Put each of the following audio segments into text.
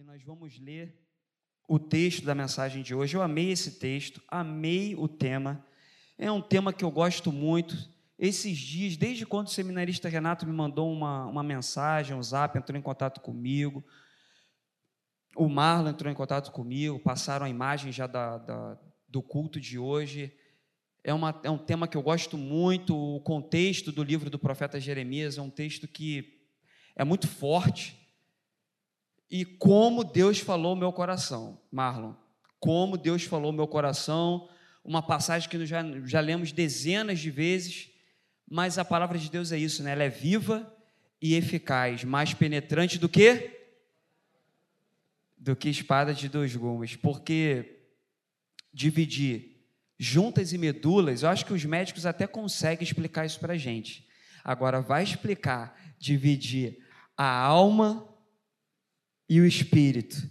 e nós vamos ler o texto da mensagem de hoje. Eu amei esse texto, amei o tema. É um tema que eu gosto muito. Esses dias, desde quando o seminarista Renato me mandou uma, uma mensagem, um zap, entrou em contato comigo. O Marlon entrou em contato comigo, passaram a imagem já da, da, do culto de hoje. É, uma, é um tema que eu gosto muito. O contexto do livro do profeta Jeremias é um texto que é muito forte e como Deus falou meu coração, Marlon. Como Deus falou meu coração, uma passagem que nós já, já lemos dezenas de vezes, mas a palavra de Deus é isso, né? Ela é viva e eficaz, mais penetrante do que do que espada de dois gumes, porque dividir juntas e medulas, eu acho que os médicos até conseguem explicar isso para a gente. Agora, vai explicar dividir a alma e o Espírito.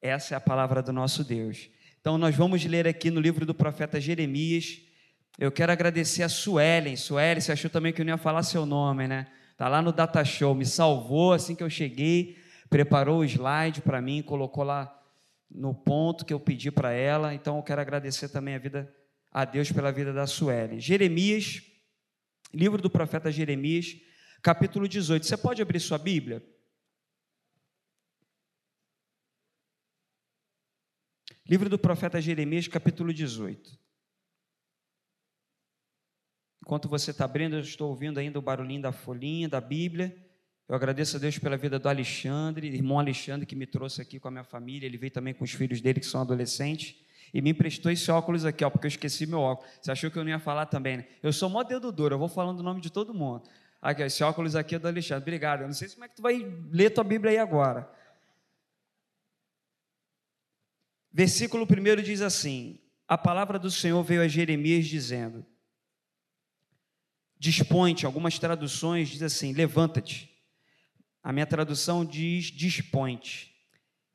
Essa é a palavra do nosso Deus. Então, nós vamos ler aqui no livro do profeta Jeremias. Eu quero agradecer a Suelen. Suelen, você achou também que eu não ia falar seu nome, né? Está lá no Data Show, me salvou assim que eu cheguei, preparou o slide para mim, colocou lá no ponto que eu pedi para ela. Então, eu quero agradecer também a vida a Deus pela vida da Suelen. Jeremias, livro do profeta Jeremias, capítulo 18. Você pode abrir sua Bíblia? Livro do profeta Jeremias, capítulo 18. Enquanto você está abrindo, eu estou ouvindo ainda o barulhinho da folhinha, da Bíblia. Eu agradeço a Deus pela vida do Alexandre, irmão Alexandre, que me trouxe aqui com a minha família. Ele veio também com os filhos dele, que são adolescentes. E me emprestou esse óculos aqui, ó, porque eu esqueci meu óculos. Você achou que eu não ia falar também, né? Eu sou mó dedo duro, eu vou falando o nome de todo mundo. Aqui, esse óculos aqui é do Alexandre. Obrigado. Eu não sei como é que tu vai ler tua Bíblia aí agora. Versículo 1 diz assim: A palavra do Senhor veio a Jeremias dizendo: Dispõe-te, algumas traduções diz assim: Levanta-te. A minha tradução diz: Dispõe-te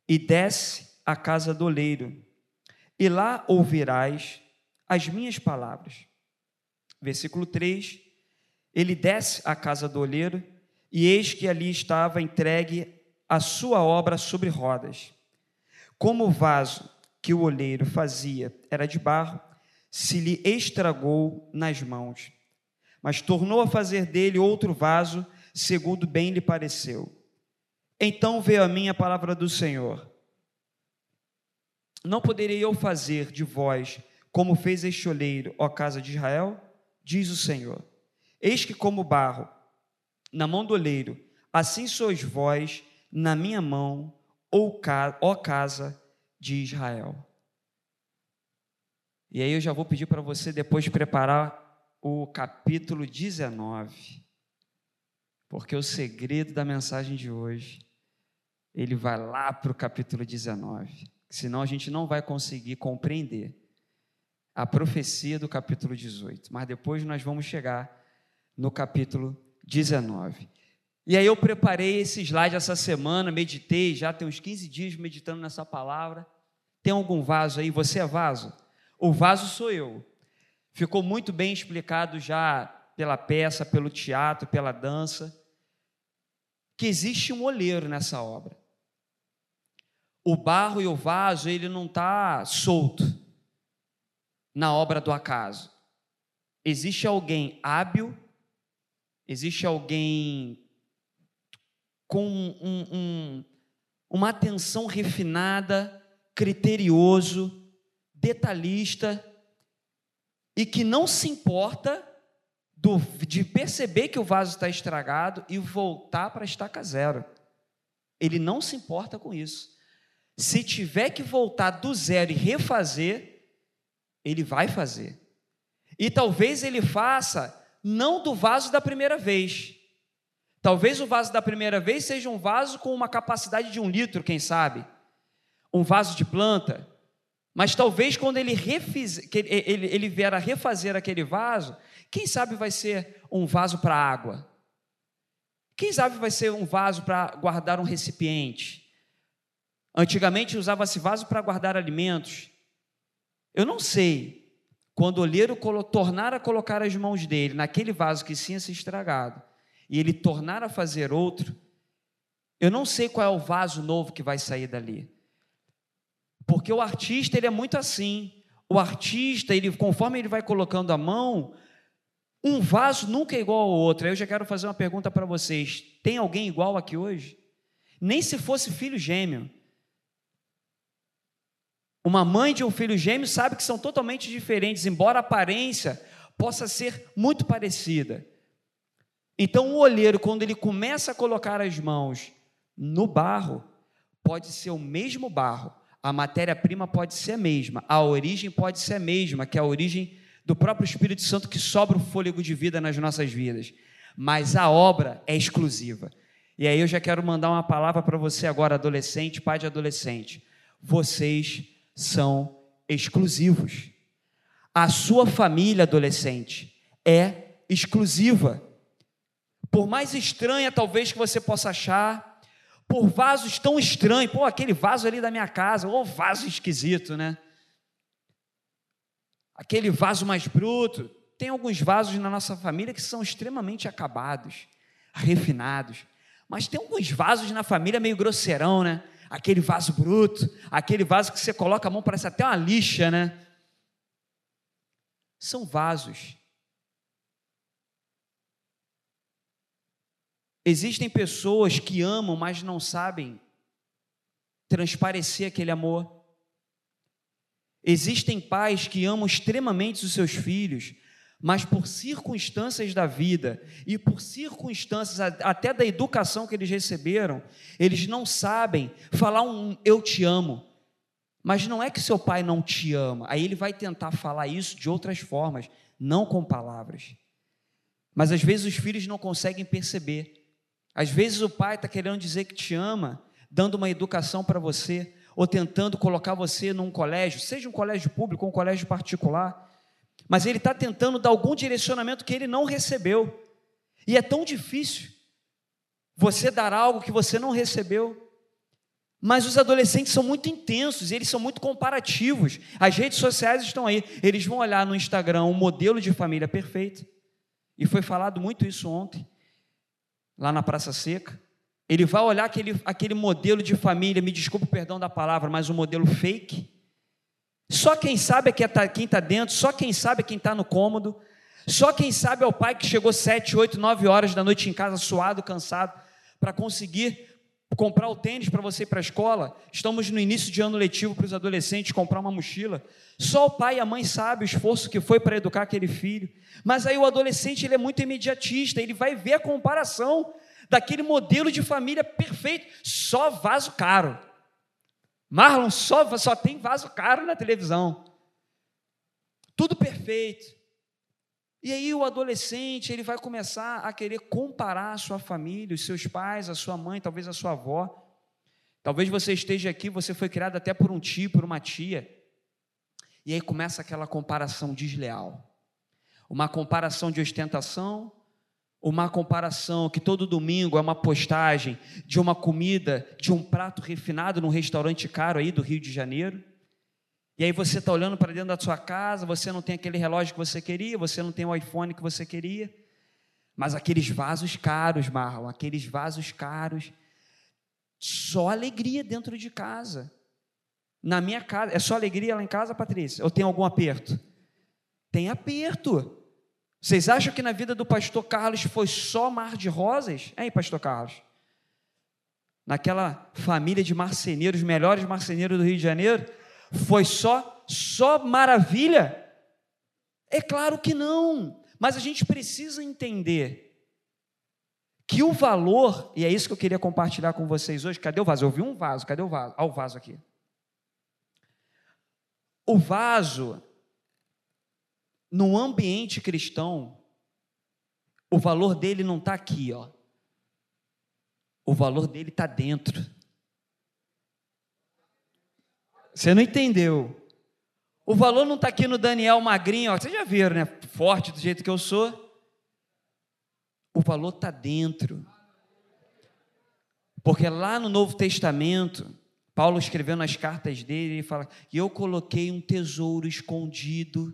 e desce à casa do oleiro, e lá ouvirás as minhas palavras. Versículo 3: Ele desce à casa do oleiro, e eis que ali estava entregue a sua obra sobre rodas como vaso que o oleiro fazia era de barro, se lhe estragou nas mãos. Mas tornou a fazer dele outro vaso, segundo bem lhe pareceu. Então veio a mim a palavra do Senhor. Não poderei eu fazer de vós como fez este oleiro, ó casa de Israel? Diz o Senhor. Eis que como barro na mão do oleiro, assim sois vós na minha mão, ó casa de Israel. E aí eu já vou pedir para você depois preparar o capítulo 19, porque o segredo da mensagem de hoje, ele vai lá para o capítulo 19, senão a gente não vai conseguir compreender a profecia do capítulo 18, mas depois nós vamos chegar no capítulo 19. E aí eu preparei esse slide essa semana, meditei, já tem uns 15 dias meditando nessa palavra. Tem algum vaso aí? Você é vaso? O vaso sou eu. Ficou muito bem explicado já pela peça, pelo teatro, pela dança, que existe um olheiro nessa obra. O barro e o vaso, ele não está solto na obra do acaso. Existe alguém hábil, existe alguém com um, um, uma atenção refinada, criterioso, detalhista e que não se importa do, de perceber que o vaso está estragado e voltar para a estaca zero. Ele não se importa com isso. Se tiver que voltar do zero e refazer, ele vai fazer. E talvez ele faça não do vaso da primeira vez, Talvez o vaso da primeira vez seja um vaso com uma capacidade de um litro, quem sabe? Um vaso de planta. Mas talvez quando ele, refiz, ele, ele vier a refazer aquele vaso, quem sabe vai ser um vaso para água? Quem sabe vai ser um vaso para guardar um recipiente? Antigamente usava-se vaso para guardar alimentos. Eu não sei. Quando o olheiro tornar a colocar as mãos dele naquele vaso que tinha se estragado, e ele tornar a fazer outro, Eu não sei qual é o vaso novo que vai sair dali. Porque o artista, ele é muito assim. O artista, ele conforme ele vai colocando a mão, um vaso nunca é igual ao outro. Eu já quero fazer uma pergunta para vocês. Tem alguém igual aqui hoje? Nem se fosse filho gêmeo. Uma mãe de um filho gêmeo sabe que são totalmente diferentes, embora a aparência possa ser muito parecida. Então, o olheiro, quando ele começa a colocar as mãos no barro, pode ser o mesmo barro, a matéria-prima pode ser a mesma, a origem pode ser a mesma, que é a origem do próprio Espírito Santo que sobra o fôlego de vida nas nossas vidas, mas a obra é exclusiva. E aí eu já quero mandar uma palavra para você agora, adolescente, pai de adolescente. Vocês são exclusivos. A sua família adolescente é exclusiva. Por mais estranha talvez que você possa achar, por vasos tão estranhos, pô, aquele vaso ali da minha casa, ou vaso esquisito, né? Aquele vaso mais bruto. Tem alguns vasos na nossa família que são extremamente acabados, refinados. Mas tem alguns vasos na família meio grosseirão, né? Aquele vaso bruto, aquele vaso que você coloca a mão, parece até uma lixa, né? São vasos. Existem pessoas que amam, mas não sabem transparecer aquele amor. Existem pais que amam extremamente os seus filhos, mas por circunstâncias da vida e por circunstâncias até da educação que eles receberam, eles não sabem falar um eu te amo. Mas não é que seu pai não te ama, aí ele vai tentar falar isso de outras formas, não com palavras. Mas às vezes os filhos não conseguem perceber. Às vezes o pai está querendo dizer que te ama, dando uma educação para você, ou tentando colocar você num colégio, seja um colégio público ou um colégio particular, mas ele está tentando dar algum direcionamento que ele não recebeu. E é tão difícil você dar algo que você não recebeu. Mas os adolescentes são muito intensos, eles são muito comparativos. As redes sociais estão aí, eles vão olhar no Instagram um modelo de família perfeito. E foi falado muito isso ontem, lá na Praça Seca. Ele vai olhar aquele, aquele modelo de família, me desculpe o perdão da palavra, mas um modelo fake. Só quem sabe é quem está dentro, só quem sabe é quem está no cômodo, só quem sabe é o pai que chegou sete, oito, nove horas da noite em casa, suado, cansado, para conseguir comprar o tênis para você ir para a escola. Estamos no início de ano letivo para os adolescentes comprar uma mochila. Só o pai e a mãe sabem o esforço que foi para educar aquele filho. Mas aí o adolescente ele é muito imediatista, ele vai ver a comparação daquele modelo de família perfeito, só vaso caro. Marlon só, só tem vaso caro na televisão. Tudo perfeito. E aí o adolescente, ele vai começar a querer comparar a sua família, os seus pais, a sua mãe, talvez a sua avó. Talvez você esteja aqui, você foi criado até por um tio, por uma tia. E aí começa aquela comparação desleal. Uma comparação de ostentação, uma comparação que todo domingo é uma postagem de uma comida, de um prato refinado num restaurante caro aí do Rio de Janeiro. E aí você está olhando para dentro da sua casa, você não tem aquele relógio que você queria, você não tem o iPhone que você queria, mas aqueles vasos caros, Marlon, aqueles vasos caros, só alegria dentro de casa. Na minha casa, é só alegria lá em casa, Patrícia? Ou tem algum aperto? Tem aperto. Vocês acham que na vida do pastor Carlos foi só mar de rosas? Hein, pastor Carlos? Naquela família de marceneiros, melhores marceneiros do Rio de Janeiro, foi só só maravilha? É claro que não. Mas a gente precisa entender que o valor, e é isso que eu queria compartilhar com vocês hoje. Cadê o vaso? Eu vi um vaso, cadê o vaso? Olha o vaso aqui. O vaso no ambiente cristão, o valor dele não está aqui, ó. O valor dele está dentro. Você não entendeu. O valor não está aqui no Daniel magrinho, ó. Vocês já viram, né? Forte do jeito que eu sou. O valor está dentro. Porque lá no Novo Testamento, Paulo escrevendo nas cartas dele, ele fala: E eu coloquei um tesouro escondido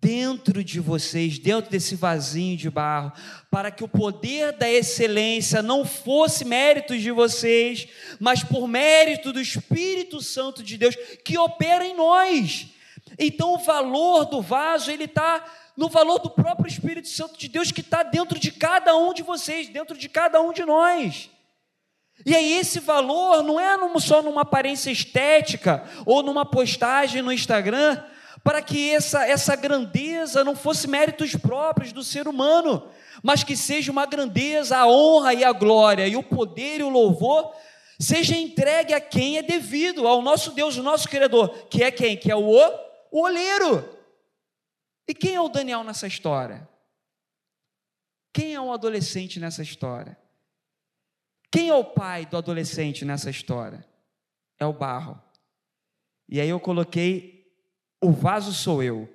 dentro de vocês, dentro desse vasinho de barro, para que o poder da excelência não fosse méritos de vocês, mas por mérito do Espírito Santo de Deus que opera em nós. Então o valor do vaso ele está no valor do próprio Espírito Santo de Deus que está dentro de cada um de vocês, dentro de cada um de nós. E aí, esse valor não é só numa aparência estética ou numa postagem no Instagram, para que essa, essa grandeza não fosse méritos próprios do ser humano, mas que seja uma grandeza, a honra e a glória, e o poder e o louvor seja entregue a quem é devido, ao nosso Deus, o nosso Criador, que é quem? Que é o, o oleiro. E quem é o Daniel nessa história? Quem é o adolescente nessa história? Quem é o pai do adolescente nessa história? É o barro. E aí eu coloquei o vaso sou eu.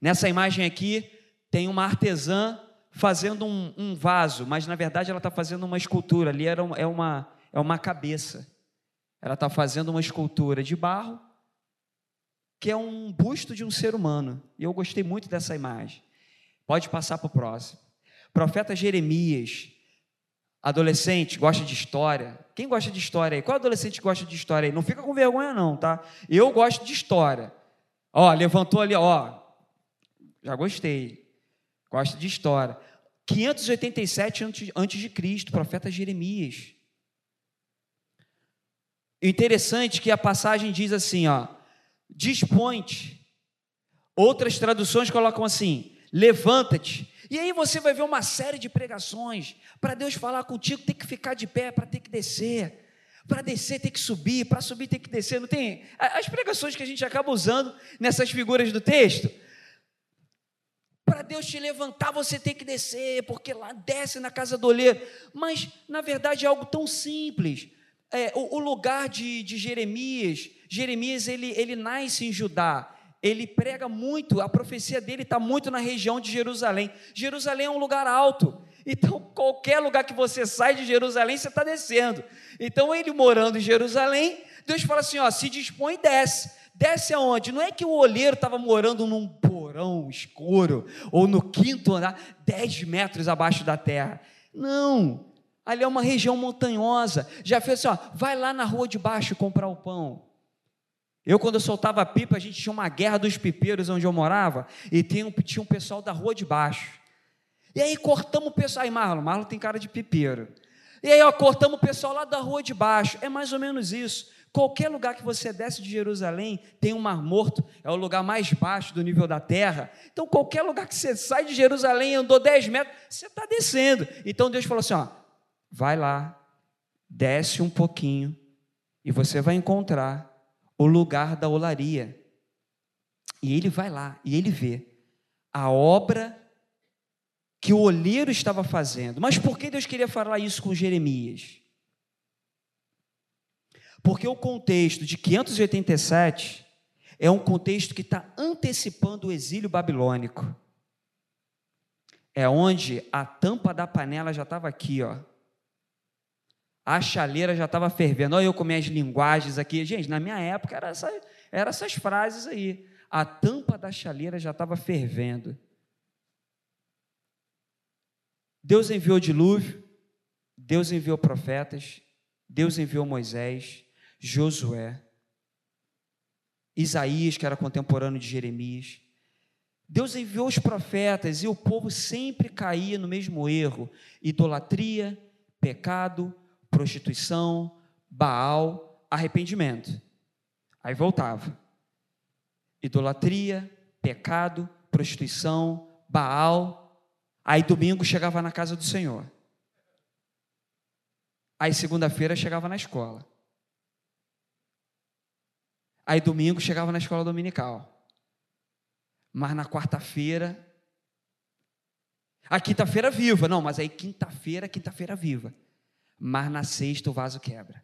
Nessa imagem aqui tem uma artesã fazendo um, um vaso, mas na verdade ela está fazendo uma escultura. Ali era, é, uma, é uma cabeça. Ela está fazendo uma escultura de barro que é um busto de um ser humano. E eu gostei muito dessa imagem. Pode passar para o próximo. Profeta Jeremias, adolescente, gosta de história. Quem gosta de história aí? Qual adolescente gosta de história aí? Não fica com vergonha, não, tá? Eu gosto de história. Ó, levantou ali, ó. Já gostei. Gosta de história. 587 antes de Cristo, profeta Jeremias. Interessante que a passagem diz assim, ó: dispõe-te. Outras traduções colocam assim: levanta-te. E aí você vai ver uma série de pregações. Para Deus falar contigo, tem que ficar de pé, para ter que descer. Para descer tem que subir, para subir tem que descer. Não tem as pregações que a gente acaba usando nessas figuras do texto. Para Deus te levantar, você tem que descer, porque lá desce na casa do oleiro. Mas, na verdade, é algo tão simples. É, o, o, lugar de, de Jeremias Jeremias ele, ele nasce em Judá, ele prega muito, a profecia dele está muito na região de Jerusalém. Jerusalém é um lugar alto, então qualquer lugar que você sai de Jerusalém, você está descendo. Então ele morando em Jerusalém, Deus fala assim: ó, se dispõe e desce. Desce aonde? Não é que o olheiro estava morando num porão escuro, ou no quinto andar, 10 metros abaixo da terra. Não, ali é uma região montanhosa. Já fez assim: ó, vai lá na rua de baixo comprar o pão. Eu, quando eu soltava pipa, a gente tinha uma guerra dos pipeiros onde eu morava, e tinha um, tinha um pessoal da rua de baixo. E aí cortamos o pessoal. Aí, Marlon, Marlon tem cara de pipeiro. E aí, ó, cortamos o pessoal lá da rua de baixo. É mais ou menos isso. Qualquer lugar que você desce de Jerusalém tem um mar morto, é o lugar mais baixo do nível da terra. Então, qualquer lugar que você sai de Jerusalém e andou 10 metros, você está descendo. Então, Deus falou assim: ó, vai lá, desce um pouquinho, e você vai encontrar o lugar da olaria. E ele vai lá e ele vê a obra que o olheiro estava fazendo. Mas por que Deus queria falar isso com Jeremias? Porque o contexto de 587 é um contexto que está antecipando o exílio babilônico. É onde a tampa da panela já estava aqui, ó a chaleira já estava fervendo. Olha eu com minhas linguagens aqui. Gente, na minha época eram essa, era essas frases aí. A tampa da chaleira já estava fervendo. Deus enviou dilúvio, Deus enviou profetas, Deus enviou Moisés, Josué, Isaías, que era contemporâneo de Jeremias. Deus enviou os profetas e o povo sempre caía no mesmo erro: idolatria, pecado, prostituição, Baal, arrependimento. Aí voltava. Idolatria, pecado, prostituição, Baal. Aí domingo chegava na casa do Senhor. Aí segunda-feira chegava na escola. Aí domingo chegava na escola dominical. Mas na quarta-feira. A quinta-feira viva. Não, mas aí quinta-feira, quinta-feira viva mas na sexta o vaso quebra.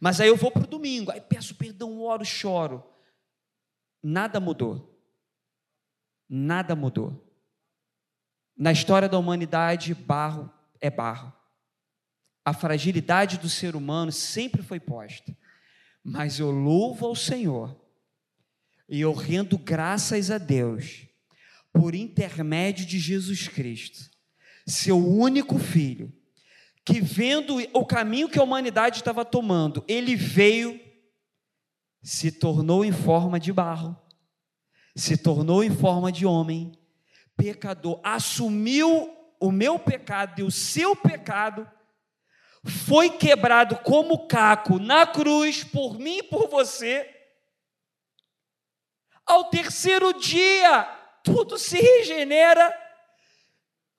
Mas aí eu vou para o domingo, aí peço perdão, oro, choro. Nada mudou. Nada mudou. Na história da humanidade, barro é barro. A fragilidade do ser humano sempre foi posta. Mas eu louvo ao Senhor E eu rendo graças a Deus, por intermédio de Jesus Cristo, seu único filho, que vendo o caminho que a humanidade estava tomando, ele veio, se tornou em forma de barro, se tornou em forma de homem, pecador, assumiu o meu pecado e o seu pecado, foi quebrado como caco na cruz por mim e por você. Ao terceiro dia, tudo se regenera.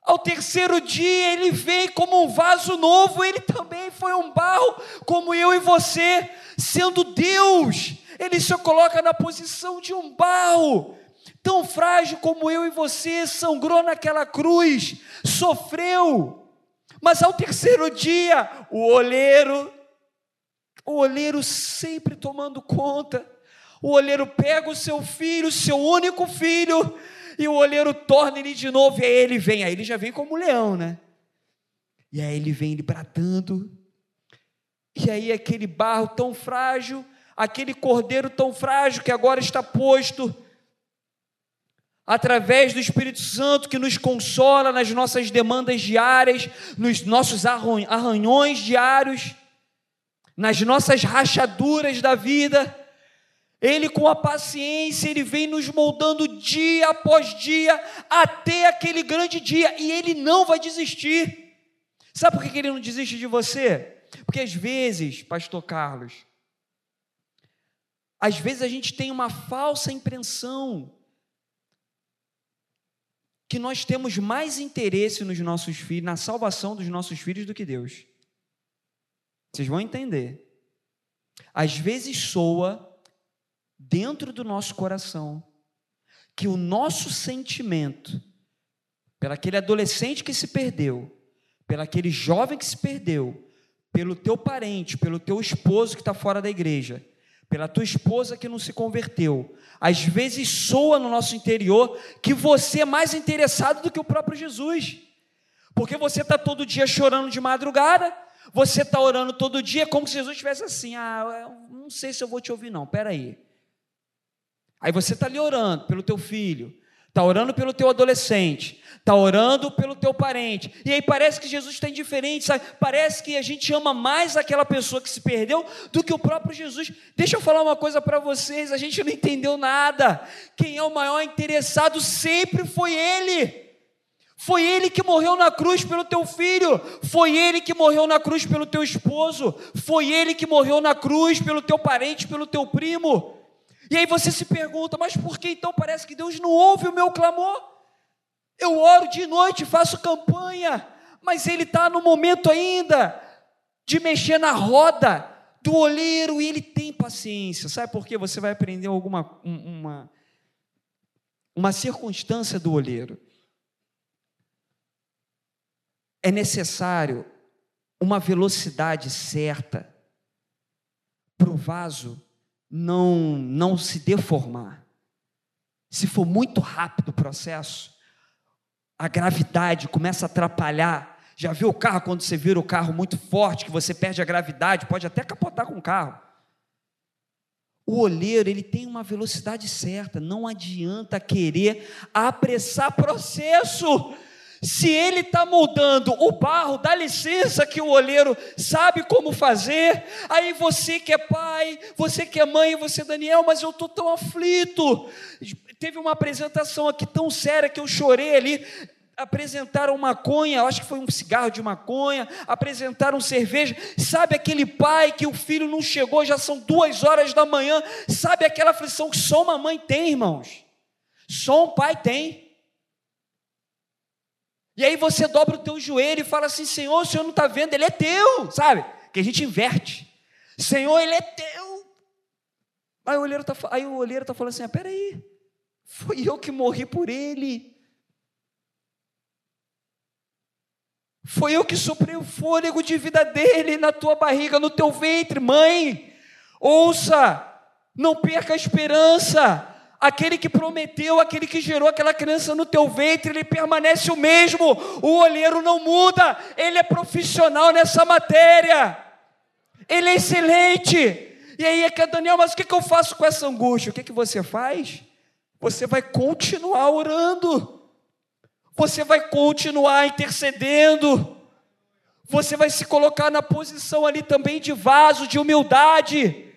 Ao terceiro dia, ele vem como um vaso novo, ele também foi um barro, como eu e você, sendo Deus, ele se coloca na posição de um barro, tão frágil como eu e você, sangrou naquela cruz, sofreu, mas ao terceiro dia, o olheiro, o olheiro sempre tomando conta, o olheiro pega o seu filho, seu único filho, e o olheiro torna ele de novo, e aí ele vem, aí ele já vem como leão, né? E aí ele vem ele bradando, e aí aquele barro tão frágil, aquele cordeiro tão frágil que agora está posto através do Espírito Santo que nos consola nas nossas demandas diárias, nos nossos arranhões diários, nas nossas rachaduras da vida. Ele, com a paciência, ele vem nos moldando dia após dia, até aquele grande dia, e ele não vai desistir. Sabe por que ele não desiste de você? Porque às vezes, Pastor Carlos, às vezes a gente tem uma falsa impressão que nós temos mais interesse nos nossos filhos, na salvação dos nossos filhos do que Deus. Vocês vão entender. Às vezes soa dentro do nosso coração que o nosso sentimento pelo aquele adolescente que se perdeu, pelo aquele jovem que se perdeu, pelo teu parente, pelo teu esposo que está fora da igreja, pela tua esposa que não se converteu. Às vezes soa no nosso interior que você é mais interessado do que o próprio Jesus, porque você está todo dia chorando de madrugada, você está orando todo dia, como se Jesus estivesse assim: ah, não sei se eu vou te ouvir, não, peraí. Aí você está ali orando pelo teu filho, está orando pelo teu adolescente, está orando pelo teu parente, e aí parece que Jesus está indiferente, sabe? parece que a gente ama mais aquela pessoa que se perdeu do que o próprio Jesus. Deixa eu falar uma coisa para vocês: a gente não entendeu nada. Quem é o maior interessado sempre foi Ele. Foi Ele que morreu na cruz pelo teu filho, foi Ele que morreu na cruz pelo teu esposo, foi Ele que morreu na cruz pelo teu parente, pelo teu primo. E aí você se pergunta, mas por que então parece que Deus não ouve o meu clamor? Eu oro de noite, faço campanha, mas ele está no momento ainda de mexer na roda do olheiro e ele tem paciência. Sabe por quê? Você vai aprender alguma uma, uma circunstância do olheiro. É necessário uma velocidade certa para o vaso não, não se deformar. Se for muito rápido o processo, a gravidade começa a atrapalhar. Já viu o carro quando você vira o carro muito forte, que você perde a gravidade, pode até capotar com o carro. O olheiro, ele tem uma velocidade certa, não adianta querer apressar processo. Se ele está moldando o barro, dá licença que o olheiro sabe como fazer. Aí você que é pai, você que é mãe, você, Daniel, mas eu estou tão aflito. Teve uma apresentação aqui tão séria que eu chorei ali. Apresentaram maconha, acho que foi um cigarro de maconha, apresentaram cerveja. Sabe aquele pai que o filho não chegou, já são duas horas da manhã. Sabe aquela aflição que só uma mãe tem, irmãos? Só um pai tem. E aí você dobra o teu joelho e fala assim: Senhor, o Senhor não está vendo, Ele é teu, sabe? Que a gente inverte. Senhor, Ele é teu. Aí o olheiro está aí o olheiro tá falando assim: ah, peraí, foi eu que morri por Ele. Foi eu que soprei o fôlego de vida dele na tua barriga, no teu ventre, mãe. Ouça, não perca a esperança aquele que prometeu, aquele que gerou aquela criança no teu ventre, ele permanece o mesmo, o olheiro não muda, ele é profissional nessa matéria, ele é excelente. E aí é que Daniel, mas o que, eu faço com essa angústia? O que, que você faz? Você vai continuar orando, você vai continuar intercedendo, você vai se colocar na posição ali também de vaso, de humildade.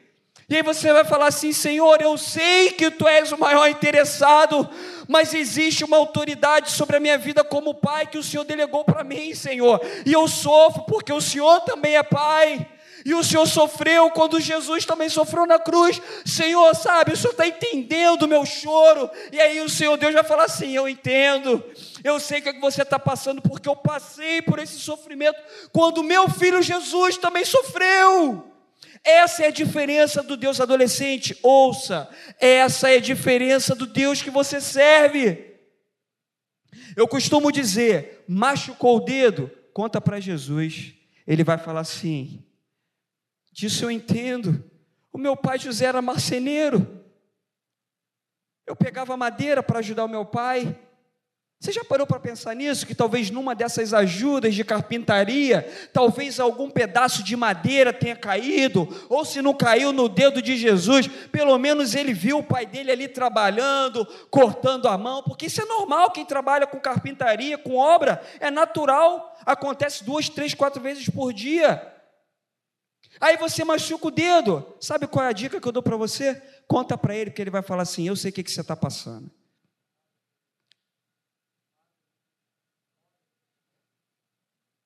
E aí você vai falar assim: Senhor, eu sei que tu és o maior interessado, mas existe uma autoridade sobre a minha vida como pai que o Senhor delegou para mim, Senhor. E eu sofro porque o Senhor também é pai. E o Senhor sofreu quando Jesus também sofreu na cruz. Senhor, sabe, o Senhor está entendendo o meu choro. E aí o Senhor Deus vai falar assim: Eu entendo. Eu sei o que você está passando, porque eu passei por esse sofrimento quando meu filho Jesus também sofreu. Essa é a diferença do Deus adolescente. Ouça, essa é a diferença do Deus que você serve. Eu costumo dizer: machucou o dedo, conta para Jesus. Ele vai falar assim: Disso eu entendo. O meu pai José era marceneiro. Eu pegava madeira para ajudar o meu pai. Você já parou para pensar nisso? Que talvez numa dessas ajudas de carpintaria, talvez algum pedaço de madeira tenha caído, ou se não caiu no dedo de Jesus, pelo menos ele viu o pai dele ali trabalhando, cortando a mão, porque isso é normal. Quem trabalha com carpintaria, com obra, é natural, acontece duas, três, quatro vezes por dia. Aí você machuca o dedo. Sabe qual é a dica que eu dou para você? Conta para ele, que ele vai falar assim: Eu sei o que, que você está passando.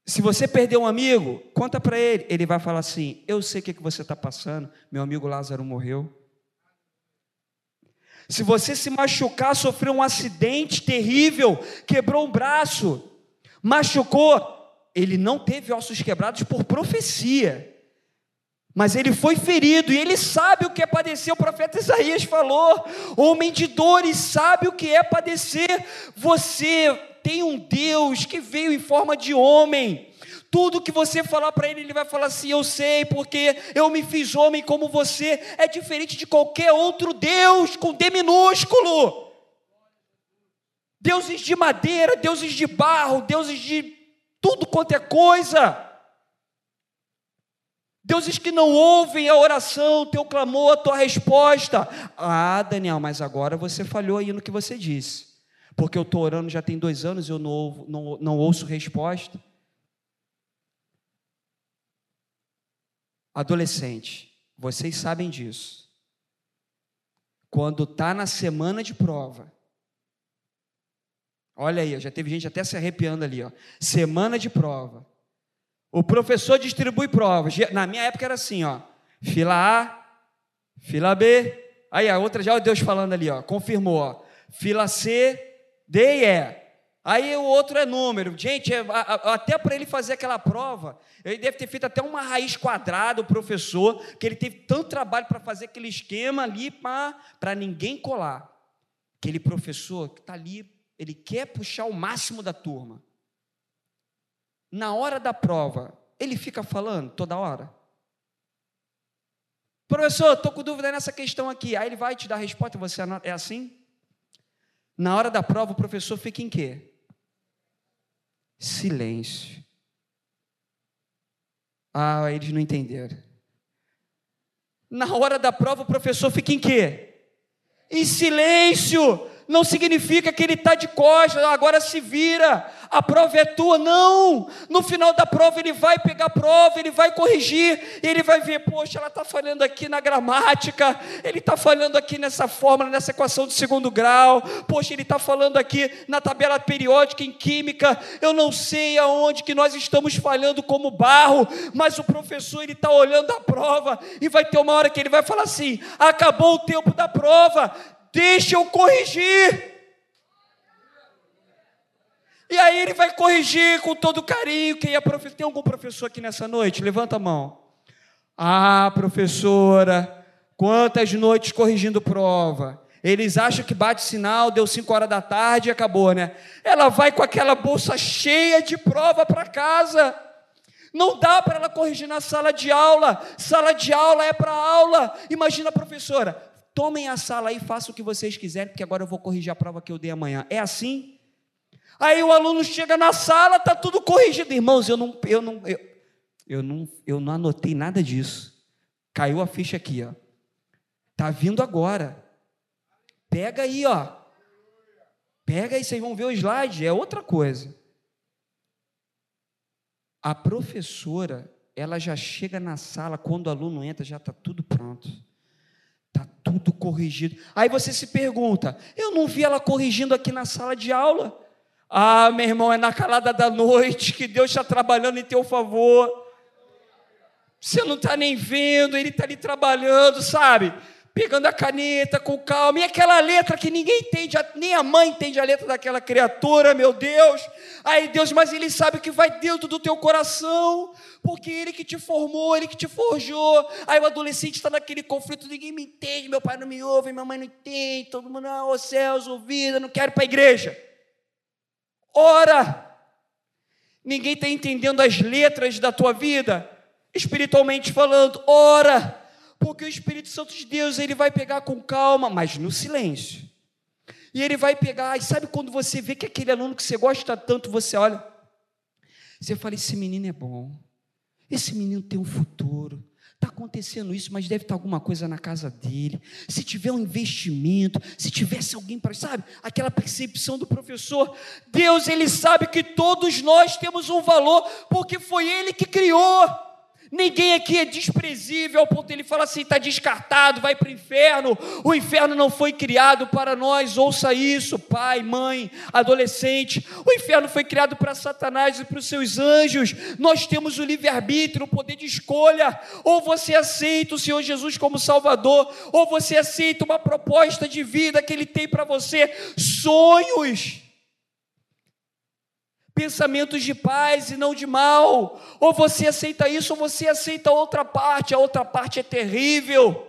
Se você perder um amigo, conta para ele. Ele vai falar assim: Eu sei o que, que você está passando. Meu amigo Lázaro morreu. Se você se machucar, sofreu um acidente terrível, quebrou um braço, machucou, ele não teve ossos quebrados por profecia. Mas ele foi ferido e ele sabe o que é padecer. O profeta Isaías falou: homem de dores, sabe o que é padecer. Você tem um Deus que veio em forma de homem. Tudo que você falar para ele, ele vai falar assim: Eu sei, porque eu me fiz homem como você. É diferente de qualquer outro Deus com D minúsculo. Deuses de madeira, deuses de barro, deuses de tudo quanto é coisa. Deuses que não ouvem a oração, teu clamor, a tua resposta. Ah, Daniel, mas agora você falhou aí no que você disse. Porque eu estou orando já tem dois anos e eu não, não, não ouço resposta. Adolescente, vocês sabem disso. Quando está na semana de prova, olha aí, já teve gente até se arrepiando ali, ó. Semana de prova. O professor distribui provas. Na minha época era assim, ó. Fila A, fila B. Aí a outra já o Deus falando ali, ó. Confirmou, ó. Fila C, D e E. Aí o outro é número. Gente, é, até para ele fazer aquela prova, ele deve ter feito até uma raiz quadrada, o professor, que ele teve tanto trabalho para fazer aquele esquema ali para ninguém colar. Aquele professor que está ali, ele quer puxar o máximo da turma na hora da prova, ele fica falando toda hora? Professor, estou com dúvida nessa questão aqui. Aí ele vai te dar a resposta, você é assim? Na hora da prova, o professor fica em quê? Silêncio. Ah, eles não entenderam. Na hora da prova, o professor fica em quê? Em silêncio não significa que ele está de costas, agora se vira, a prova é tua. Não! No final da prova, ele vai pegar a prova, ele vai corrigir, ele vai ver, poxa, ela está falhando aqui na gramática, ele está falhando aqui nessa fórmula, nessa equação de segundo grau, poxa, ele está falando aqui na tabela periódica em química, eu não sei aonde que nós estamos falhando como barro, mas o professor ele está olhando a prova e vai ter uma hora que ele vai falar assim: acabou o tempo da prova, deixa eu corrigir. E aí ele vai corrigir com todo carinho. Quem é professor? Tem algum professor aqui nessa noite? Levanta a mão. Ah, professora, quantas noites corrigindo prova. Eles acham que bate sinal, deu 5 horas da tarde e acabou, né? Ela vai com aquela bolsa cheia de prova para casa. Não dá para ela corrigir na sala de aula. Sala de aula é para aula. Imagina a professora, tomem a sala aí, façam o que vocês quiserem, porque agora eu vou corrigir a prova que eu dei amanhã. É assim? Aí o aluno chega na sala, está tudo corrigido. Irmãos, eu não, eu, não, eu, eu, não, eu não anotei nada disso. Caiu a ficha aqui, ó. Tá vindo agora. Pega aí, ó. Pega aí, vocês vão ver o slide, é outra coisa. A professora, ela já chega na sala, quando o aluno entra, já está tudo pronto. Está tudo corrigido. Aí você se pergunta: eu não vi ela corrigindo aqui na sala de aula? Ah, meu irmão, é na calada da noite que Deus está trabalhando em teu favor. Você não está nem vendo, Ele está ali trabalhando, sabe? Pegando a caneta com calma, e aquela letra que ninguém entende, nem a mãe entende a letra daquela criatura, meu Deus. Aí Deus, mas Ele sabe o que vai dentro do teu coração, porque Ele que te formou, Ele que te forjou. Aí o adolescente está naquele conflito, ninguém me entende, meu pai não me ouve, minha mãe não entende, todo mundo, ah, oh, céus, ouvida, não quero ir para a igreja. Ora, ninguém está entendendo as letras da tua vida, espiritualmente falando, ora porque o Espírito Santo de Deus, ele vai pegar com calma, mas no silêncio. E ele vai pegar, e sabe quando você vê que aquele aluno que você gosta tanto, você olha, você fala: esse menino é bom, esse menino tem um futuro. Está acontecendo isso, mas deve estar alguma coisa na casa dele. Se tiver um investimento, se tivesse alguém para, sabe, aquela percepção do professor, Deus, ele sabe que todos nós temos um valor, porque foi ele que criou. Ninguém aqui é desprezível ao ponto de ele falar assim: está descartado, vai para o inferno. O inferno não foi criado para nós, ouça isso, pai, mãe, adolescente. O inferno foi criado para Satanás e para os seus anjos. Nós temos o livre-arbítrio, o poder de escolha. Ou você aceita o Senhor Jesus como Salvador, ou você aceita uma proposta de vida que Ele tem para você. Sonhos pensamentos de paz e não de mal. Ou você aceita isso, ou você aceita outra parte. A outra parte é terrível.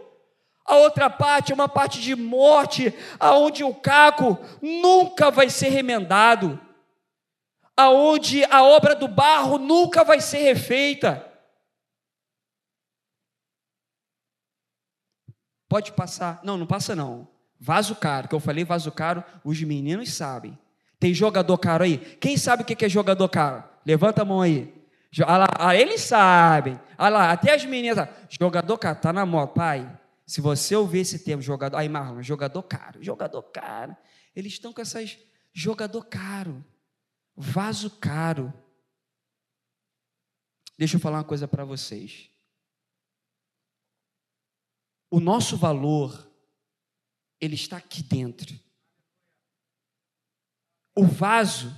A outra parte é uma parte de morte, aonde o caco nunca vai ser remendado. Aonde a obra do barro nunca vai ser refeita. Pode passar. Não, não passa não. Vaso caro, que eu falei vaso caro, os meninos sabem. Tem jogador caro aí? Quem sabe o que é jogador caro? Levanta a mão aí. Olha lá, ah, eles sabem. Olha lá, até as meninas. Jogador caro, tá na moda. Pai, se você ouvir esse termo, jogador. Aí, Marlon, jogador caro, jogador caro. Eles estão com essas. Jogador caro. Vaso caro. Deixa eu falar uma coisa para vocês. O nosso valor, ele está aqui dentro o vaso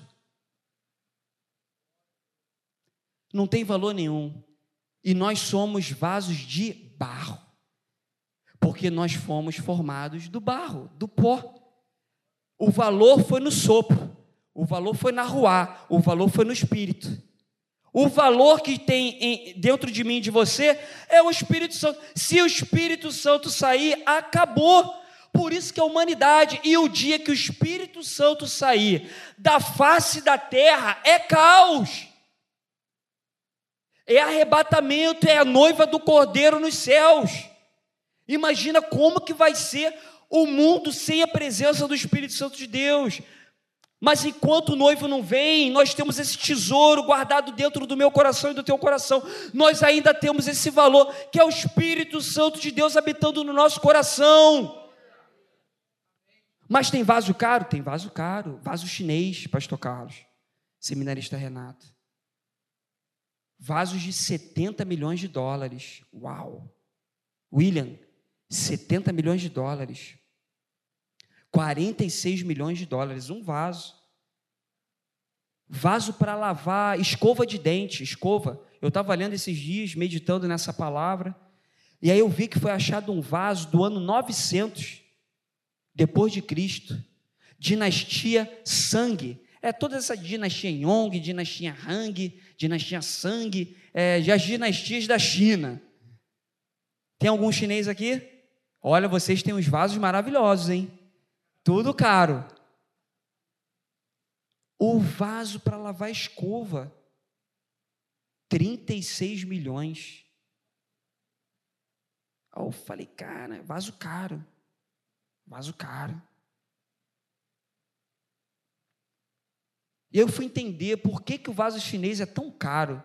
não tem valor nenhum. E nós somos vasos de barro. Porque nós fomos formados do barro, do pó. O valor foi no sopro, o valor foi na rua, o valor foi no espírito. O valor que tem em, dentro de mim e de você é o Espírito Santo. Se o Espírito Santo sair, acabou. Por isso que a humanidade e o dia que o Espírito Santo sair da face da terra é caos. É arrebatamento, é a noiva do Cordeiro nos céus. Imagina como que vai ser o mundo sem a presença do Espírito Santo de Deus. Mas enquanto o noivo não vem, nós temos esse tesouro guardado dentro do meu coração e do teu coração. Nós ainda temos esse valor, que é o Espírito Santo de Deus habitando no nosso coração. Mas tem vaso caro? Tem vaso caro. Vaso chinês, Pastor Carlos. Seminarista Renato. Vasos de 70 milhões de dólares. Uau! William, 70 milhões de dólares. 46 milhões de dólares. Um vaso. Vaso para lavar, escova de dente, escova. Eu estava lendo esses dias, meditando nessa palavra, e aí eu vi que foi achado um vaso do ano 900 depois de Cristo, dinastia Sang. É toda essa dinastia Yong, dinastia Hang, dinastia Sang, é, as dinastias da China. Tem algum chinês aqui? Olha, vocês têm uns vasos maravilhosos, hein? Tudo caro. O vaso para lavar escova, 36 milhões. eu falei, cara, vaso caro. Vaso caro. E eu fui entender por que, que o vaso chinês é tão caro.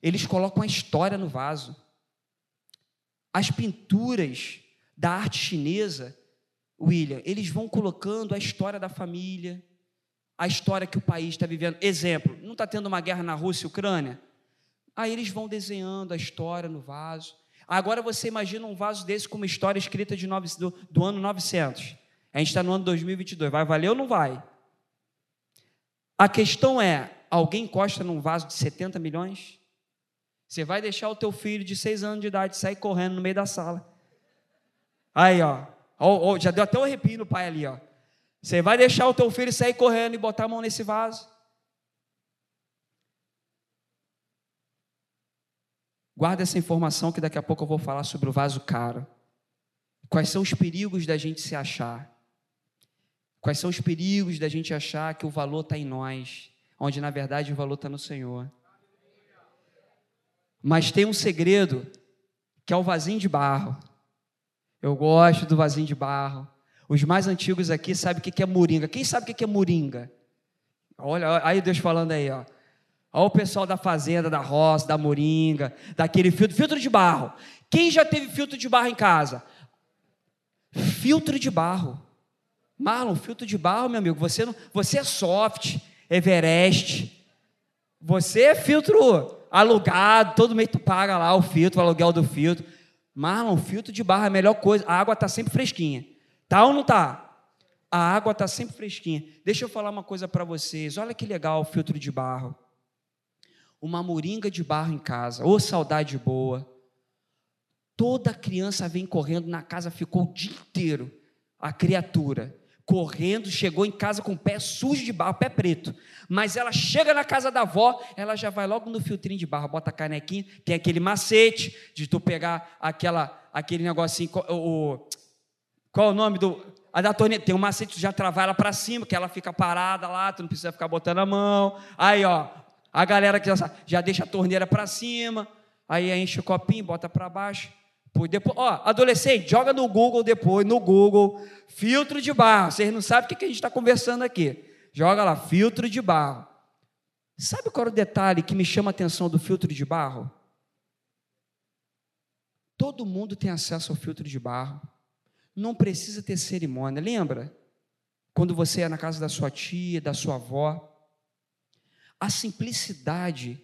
Eles colocam a história no vaso. as pinturas da arte chinesa, William, eles vão colocando a história da família, a história que o país está vivendo. Exemplo, não está tendo uma guerra na Rússia e Ucrânia? Aí eles vão desenhando a história no vaso. Agora você imagina um vaso desse com uma história escrita de nove, do, do ano 900. A gente está no ano 2022. Vai valer ou não vai? A questão é: alguém encosta num vaso de 70 milhões? Você vai deixar o teu filho de 6 anos de idade sair correndo no meio da sala. Aí, ó. já deu até um arrepio no pai ali, ó. Você vai deixar o teu filho sair correndo e botar a mão nesse vaso? Guarda essa informação que daqui a pouco eu vou falar sobre o vaso caro. Quais são os perigos da gente se achar? Quais são os perigos da gente achar que o valor está em nós, onde na verdade o valor está no Senhor? Mas tem um segredo, que é o vasinho de barro. Eu gosto do vasinho de barro. Os mais antigos aqui sabem o que é moringa. Quem sabe o que é moringa? Olha, aí Deus falando aí, ó. Olha o pessoal da fazenda, da roça, da moringa, daquele filtro, filtro de barro. Quem já teve filtro de barro em casa? Filtro de barro. Marlon, filtro de barro, meu amigo, você, você é soft, Everest. Você é filtro alugado, todo mês tu paga lá o filtro, o aluguel do filtro. Marlon, filtro de barro é a melhor coisa. A água está sempre fresquinha. Tá ou não tá? A água está sempre fresquinha. Deixa eu falar uma coisa para vocês. Olha que legal o filtro de barro uma moringa de barro em casa, ô saudade boa. Toda criança vem correndo na casa, ficou o dia inteiro, a criatura, correndo, chegou em casa com o pé sujo de barro, pé preto. Mas ela chega na casa da avó, ela já vai logo no filtrinho de barro, bota a canequinha, tem aquele macete de tu pegar aquela, aquele negocinho, o, qual é o nome do. A da torneira, tem um macete, tu já travar ela para cima, que ela fica parada lá, tu não precisa ficar botando a mão. Aí, ó, a galera que já, já deixa a torneira para cima, aí enche o copinho, bota para baixo. Depois, ó, adolescente, joga no Google depois, no Google, filtro de barro. Vocês não sabem o que a gente está conversando aqui. Joga lá, filtro de barro. Sabe qual é o detalhe que me chama a atenção do filtro de barro? Todo mundo tem acesso ao filtro de barro. Não precisa ter cerimônia. Lembra? Quando você ia na casa da sua tia, da sua avó, a simplicidade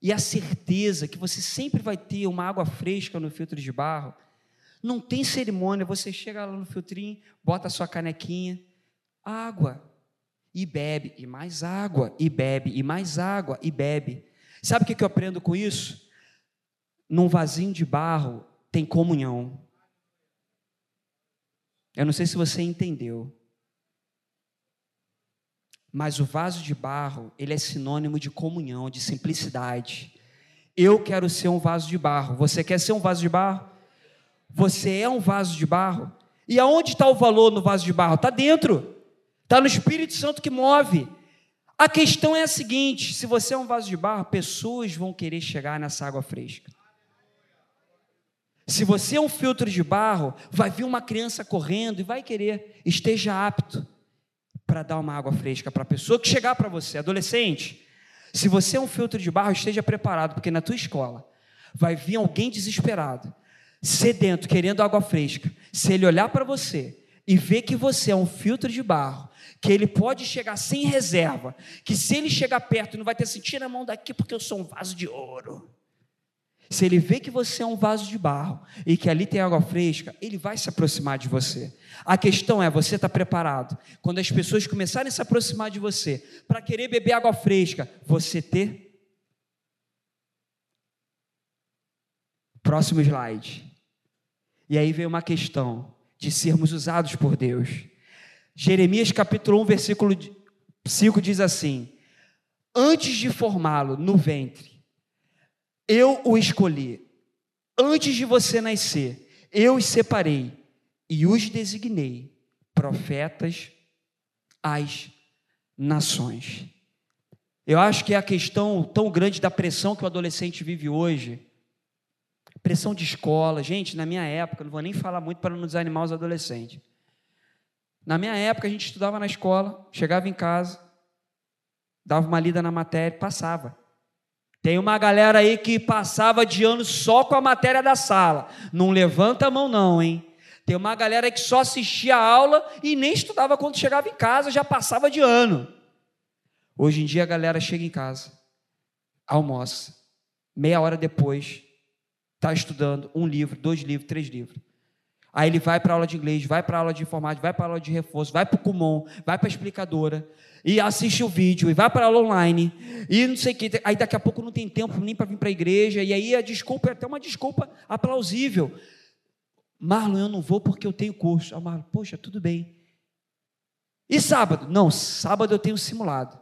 e a certeza que você sempre vai ter uma água fresca no filtro de barro. Não tem cerimônia, você chega lá no filtrinho, bota a sua canequinha, água, e bebe, e mais água, e bebe, e mais água, e bebe. Sabe o que eu aprendo com isso? Num vasinho de barro tem comunhão. Eu não sei se você entendeu. Mas o vaso de barro, ele é sinônimo de comunhão, de simplicidade. Eu quero ser um vaso de barro. Você quer ser um vaso de barro? Você é um vaso de barro? E aonde está o valor no vaso de barro? Está dentro. Está no Espírito Santo que move. A questão é a seguinte: se você é um vaso de barro, pessoas vão querer chegar nessa água fresca. Se você é um filtro de barro, vai vir uma criança correndo e vai querer, esteja apto para dar uma água fresca para a pessoa que chegar para você, adolescente. Se você é um filtro de barro, esteja preparado, porque na tua escola vai vir alguém desesperado, sedento, querendo água fresca. Se ele olhar para você e ver que você é um filtro de barro, que ele pode chegar sem reserva, que se ele chegar perto, não vai ter assim, tira a mão daqui porque eu sou um vaso de ouro. Se ele vê que você é um vaso de barro e que ali tem água fresca, ele vai se aproximar de você. A questão é: você está preparado? Quando as pessoas começarem a se aproximar de você para querer beber água fresca, você ter. Próximo slide. E aí vem uma questão de sermos usados por Deus. Jeremias capítulo 1, versículo 5 diz assim: Antes de formá-lo no ventre, eu o escolhi. Antes de você nascer, eu os separei e os designei profetas às nações. Eu acho que é a questão tão grande da pressão que o adolescente vive hoje. Pressão de escola. Gente, na minha época, não vou nem falar muito para não desanimar os adolescentes. Na minha época, a gente estudava na escola, chegava em casa, dava uma lida na matéria, passava. Tem uma galera aí que passava de ano só com a matéria da sala. Não levanta a mão, não, hein? Tem uma galera que só assistia a aula e nem estudava quando chegava em casa, já passava de ano. Hoje em dia a galera chega em casa, almoça, meia hora depois, está estudando um livro, dois livros, três livros. Aí ele vai para aula de inglês, vai para aula de informática, vai para aula de reforço, vai para o Kumon, vai para a explicadora, e assiste o vídeo, e vai para aula online, e não sei o que. Aí daqui a pouco não tem tempo nem para vir para a igreja, e aí a desculpa é até uma desculpa aplausível. Marlon, eu não vou porque eu tenho curso. Ah, Marlon, poxa, tudo bem. E sábado? Não, sábado eu tenho simulado.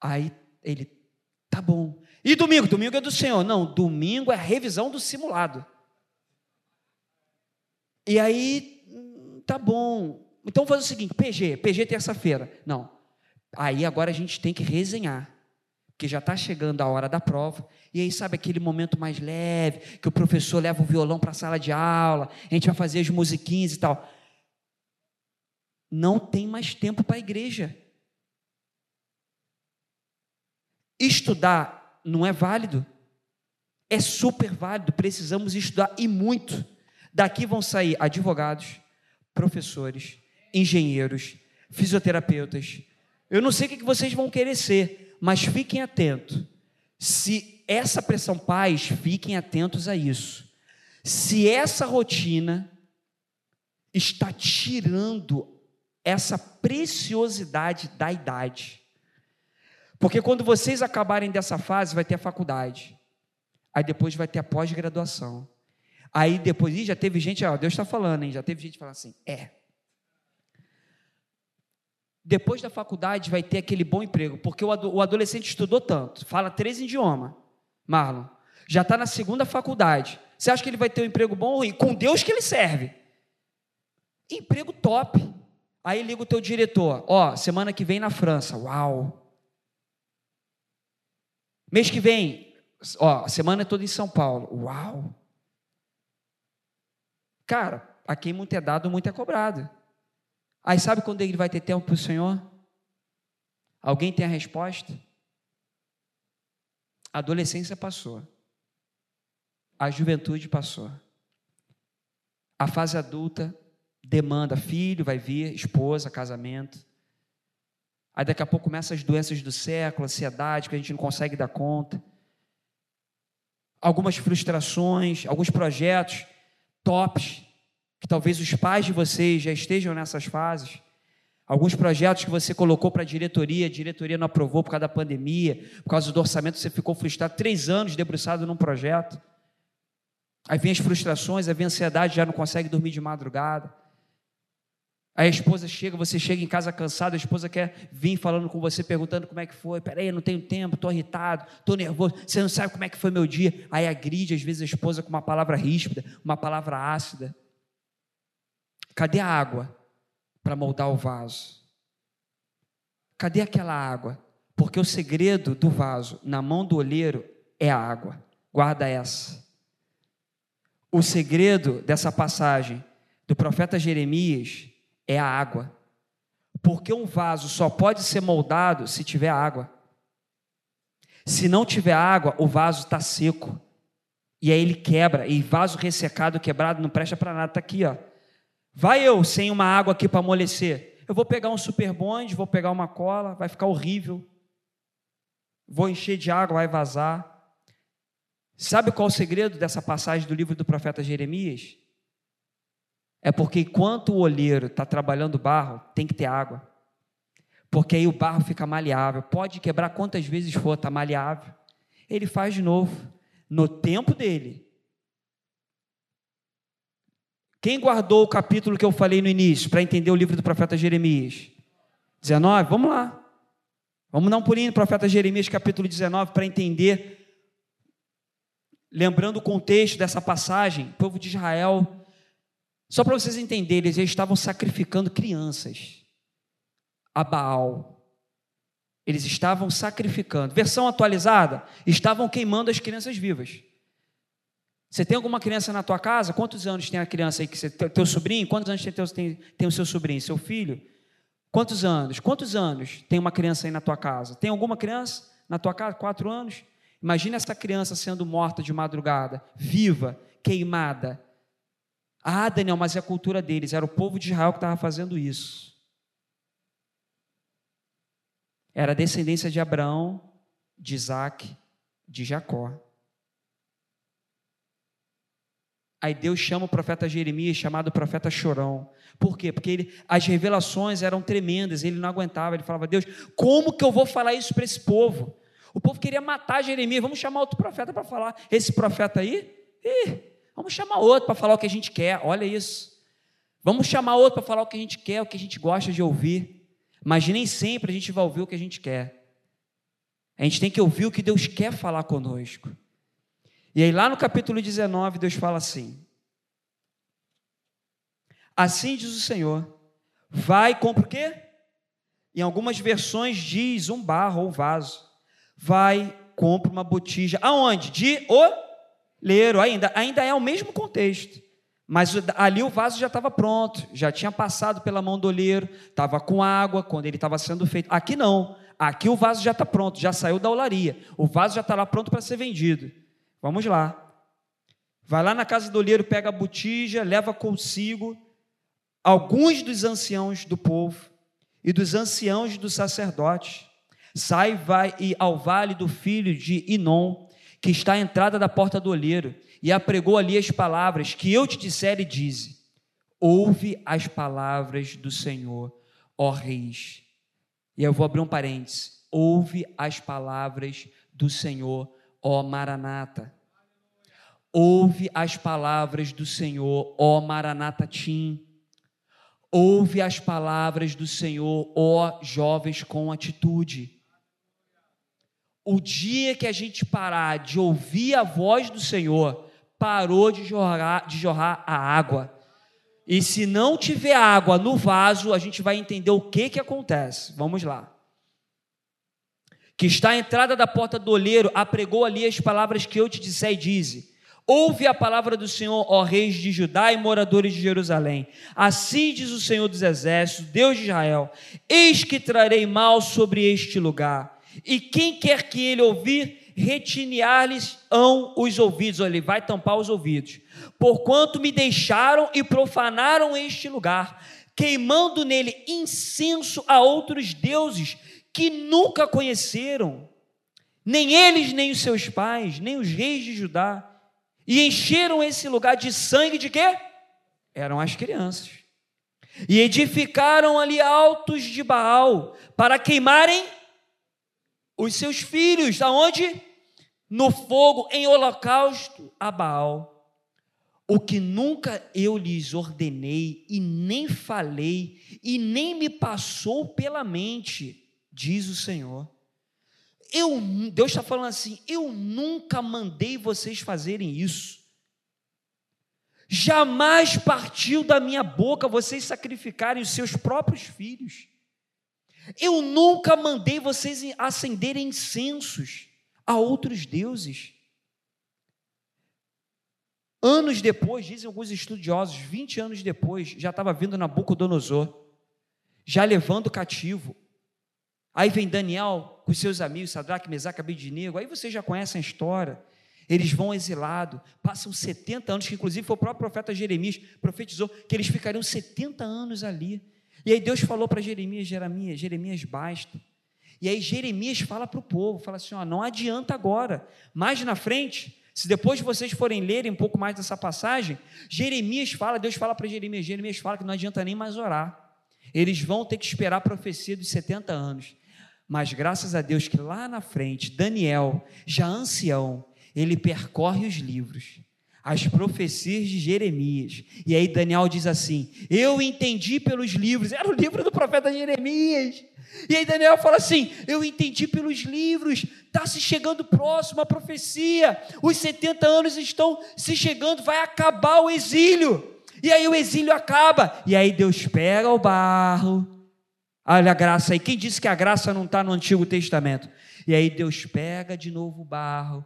Aí ele, tá bom. E domingo? Domingo é do Senhor. Não, domingo é revisão do simulado. E aí, hum, tá bom. Então vamos fazer o seguinte: PG, PG terça-feira. Não. Aí agora a gente tem que resenhar. Porque já está chegando a hora da prova. E aí, sabe aquele momento mais leve, que o professor leva o violão para a sala de aula, a gente vai fazer as musiquinhas e tal. Não tem mais tempo para a igreja. Estudar não é válido. É super válido, precisamos estudar e muito. Daqui vão sair advogados, professores, engenheiros, fisioterapeutas. Eu não sei o que vocês vão querer ser, mas fiquem atentos. Se essa pressão, pais, fiquem atentos a isso. Se essa rotina está tirando essa preciosidade da idade. Porque quando vocês acabarem dessa fase, vai ter a faculdade. Aí depois vai ter a pós-graduação. Aí depois, já teve gente, ó, Deus está falando, hein? Já teve gente falando assim, é. Depois da faculdade vai ter aquele bom emprego, porque o adolescente estudou tanto, fala três idiomas, Marlon. Já está na segunda faculdade. Você acha que ele vai ter um emprego bom ou ruim? Com Deus que ele serve. Emprego top. Aí liga o teu diretor, ó, semana que vem na França. Uau! Mês que vem, ó, semana toda em São Paulo. Uau! Cara, a quem muito é dado, muito é cobrado. Aí sabe quando ele vai ter tempo para o Senhor? Alguém tem a resposta? A adolescência passou. A juventude passou. A fase adulta demanda filho, vai vir, esposa, casamento. Aí daqui a pouco começam as doenças do século, ansiedade, que a gente não consegue dar conta. Algumas frustrações, alguns projetos tops, que talvez os pais de vocês já estejam nessas fases. Alguns projetos que você colocou para a diretoria, a diretoria não aprovou por causa da pandemia, por causa do orçamento, você ficou frustrado, três anos debruçado num projeto. Aí vem as frustrações, aí vem a ansiedade, já não consegue dormir de madrugada. Aí a esposa chega, você chega em casa cansado, a esposa quer vir falando com você, perguntando como é que foi. Peraí, não tenho tempo, estou irritado, estou nervoso, você não sabe como é que foi meu dia. Aí agride, às vezes, a esposa com uma palavra ríspida, uma palavra ácida. Cadê a água para moldar o vaso? Cadê aquela água? Porque o segredo do vaso na mão do olheiro é a água. Guarda essa. O segredo dessa passagem do profeta Jeremias é a água. Porque um vaso só pode ser moldado se tiver água. Se não tiver água, o vaso está seco. E aí ele quebra. E vaso ressecado, quebrado, não presta para nada. Está aqui, ó. Vai eu sem uma água aqui para amolecer. Eu vou pegar um super bonde, vou pegar uma cola, vai ficar horrível. Vou encher de água, vai vazar. Sabe qual o segredo dessa passagem do livro do profeta Jeremias? É porque enquanto o olheiro está trabalhando barro, tem que ter água. Porque aí o barro fica maleável. Pode quebrar quantas vezes for, está maleável. Ele faz de novo, no tempo dele. Quem guardou o capítulo que eu falei no início, para entender o livro do profeta Jeremias? 19? Vamos lá. Vamos dar um pulinho no profeta Jeremias, capítulo 19, para entender. Lembrando o contexto dessa passagem, o povo de Israel só para vocês entenderem, eles estavam sacrificando crianças a Baal. Eles estavam sacrificando. Versão atualizada, estavam queimando as crianças vivas. Você tem alguma criança na tua casa? Quantos anos tem a criança aí que você teu sobrinho? Quantos anos tem, tem, tem o seu sobrinho, seu filho? Quantos anos? Quantos anos tem uma criança aí na tua casa? Tem alguma criança na tua casa? Quatro anos? Imagina essa criança sendo morta de madrugada, viva, queimada. Ah, Daniel, mas é a cultura deles, era o povo de Israel que estava fazendo isso. Era a descendência de Abraão, de Isaac, de Jacó. Aí Deus chama o profeta Jeremias, chamado profeta chorão. Por quê? Porque ele, as revelações eram tremendas, ele não aguentava, ele falava: Deus, como que eu vou falar isso para esse povo? O povo queria matar Jeremias, vamos chamar outro profeta para falar. Esse profeta aí, ih, vamos chamar outro para falar o que a gente quer, olha isso. Vamos chamar outro para falar o que a gente quer, o que a gente gosta de ouvir. Mas nem sempre a gente vai ouvir o que a gente quer. A gente tem que ouvir o que Deus quer falar conosco. E aí, lá no capítulo 19, Deus fala assim: Assim diz o Senhor, vai, compra o quê? Em algumas versões diz um barro ou vaso. Vai, compra uma botija. Aonde? De oleiro, ainda. Ainda é o mesmo contexto. Mas ali o vaso já estava pronto, já tinha passado pela mão do oleiro, estava com água quando ele estava sendo feito. Aqui não. Aqui o vaso já está pronto, já saiu da olaria. O vaso já está lá pronto para ser vendido. Vamos lá. Vai lá na casa do olheiro, pega a botija, leva consigo alguns dos anciãos do povo e dos anciãos dos sacerdotes. Sai vai e ao vale do filho de Inom, que está à entrada da porta do olheiro, e apregou ali as palavras que eu te disser e dize: Ouve as palavras do Senhor, ó reis. E eu vou abrir um parênteses. Ouve as palavras do Senhor, ó Maranata. Ouve as palavras do Senhor, ó Maranata Tim. Ouve as palavras do Senhor, ó jovens com atitude. O dia que a gente parar de ouvir a voz do Senhor, parou de jorrar, de jorrar a água. E se não tiver água no vaso, a gente vai entender o que, que acontece. Vamos lá que está à entrada da porta do olheiro, apregou ali as palavras que eu te disser e dize: Ouve a palavra do Senhor, ó reis de Judá e moradores de Jerusalém. Assim diz o Senhor dos Exércitos, Deus de Israel: Eis que trarei mal sobre este lugar, e quem quer que ele ouvir, retinear-lhes os ouvidos, ele vai tampar os ouvidos, porquanto me deixaram e profanaram este lugar, queimando nele incenso a outros deuses que nunca conheceram, nem eles, nem os seus pais, nem os reis de Judá, e encheram esse lugar de sangue de quê? Eram as crianças. E edificaram ali altos de Baal para queimarem os seus filhos, aonde? No fogo, em holocausto a Baal. O que nunca eu lhes ordenei e nem falei e nem me passou pela mente diz o Senhor. Eu, Deus está falando assim: eu nunca mandei vocês fazerem isso. Jamais partiu da minha boca vocês sacrificarem os seus próprios filhos. Eu nunca mandei vocês acenderem incensos a outros deuses. Anos depois, dizem alguns estudiosos, 20 anos depois, já estava vindo Nabucodonosor, já levando cativo Aí vem Daniel com seus amigos, Sadraque, Mesaque, Abednego, aí vocês já conhecem a história. Eles vão exilado, passam 70 anos, que inclusive foi o próprio profeta Jeremias, profetizou que eles ficariam 70 anos ali. E aí Deus falou para Jeremias, Jeremias, Jeremias, basta. E aí Jeremias fala para o povo, fala assim, ó, não adianta agora, mais na frente, se depois vocês forem lerem um pouco mais dessa passagem, Jeremias fala, Deus fala para Jeremias, Jeremias fala que não adianta nem mais orar. Eles vão ter que esperar a profecia dos 70 anos. Mas graças a Deus que lá na frente, Daniel, já ancião, ele percorre os livros, as profecias de Jeremias. E aí Daniel diz assim: Eu entendi pelos livros, era o livro do profeta Jeremias. E aí Daniel fala assim: Eu entendi pelos livros, está se chegando próximo a profecia, os 70 anos estão se chegando, vai acabar o exílio. E aí o exílio acaba, e aí Deus pega o barro, Olha a graça aí. Quem disse que a graça não está no Antigo Testamento? E aí Deus pega de novo o barro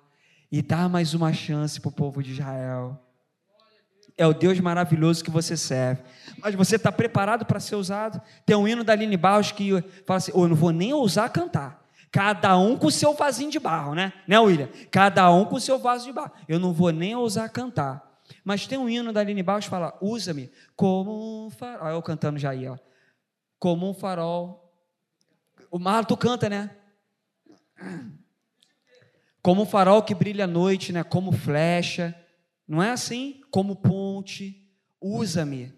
e dá mais uma chance para o povo de Israel. É o Deus maravilhoso que você serve. Mas você está preparado para ser usado? Tem um hino da Aline Barros que fala assim: oh, eu não vou nem ousar cantar. Cada um com o seu vasinho de barro, né? Né, William? Cada um com o seu vaso de barro. Eu não vou nem ousar cantar. Mas tem um hino da Aline Barros que fala: usa-me como um farol. Olha eu cantando já aí, ó. Como um farol. O Marlon, tu canta, né? Como um farol que brilha à noite, né? Como flecha. Não é assim? Como ponte. Usa-me.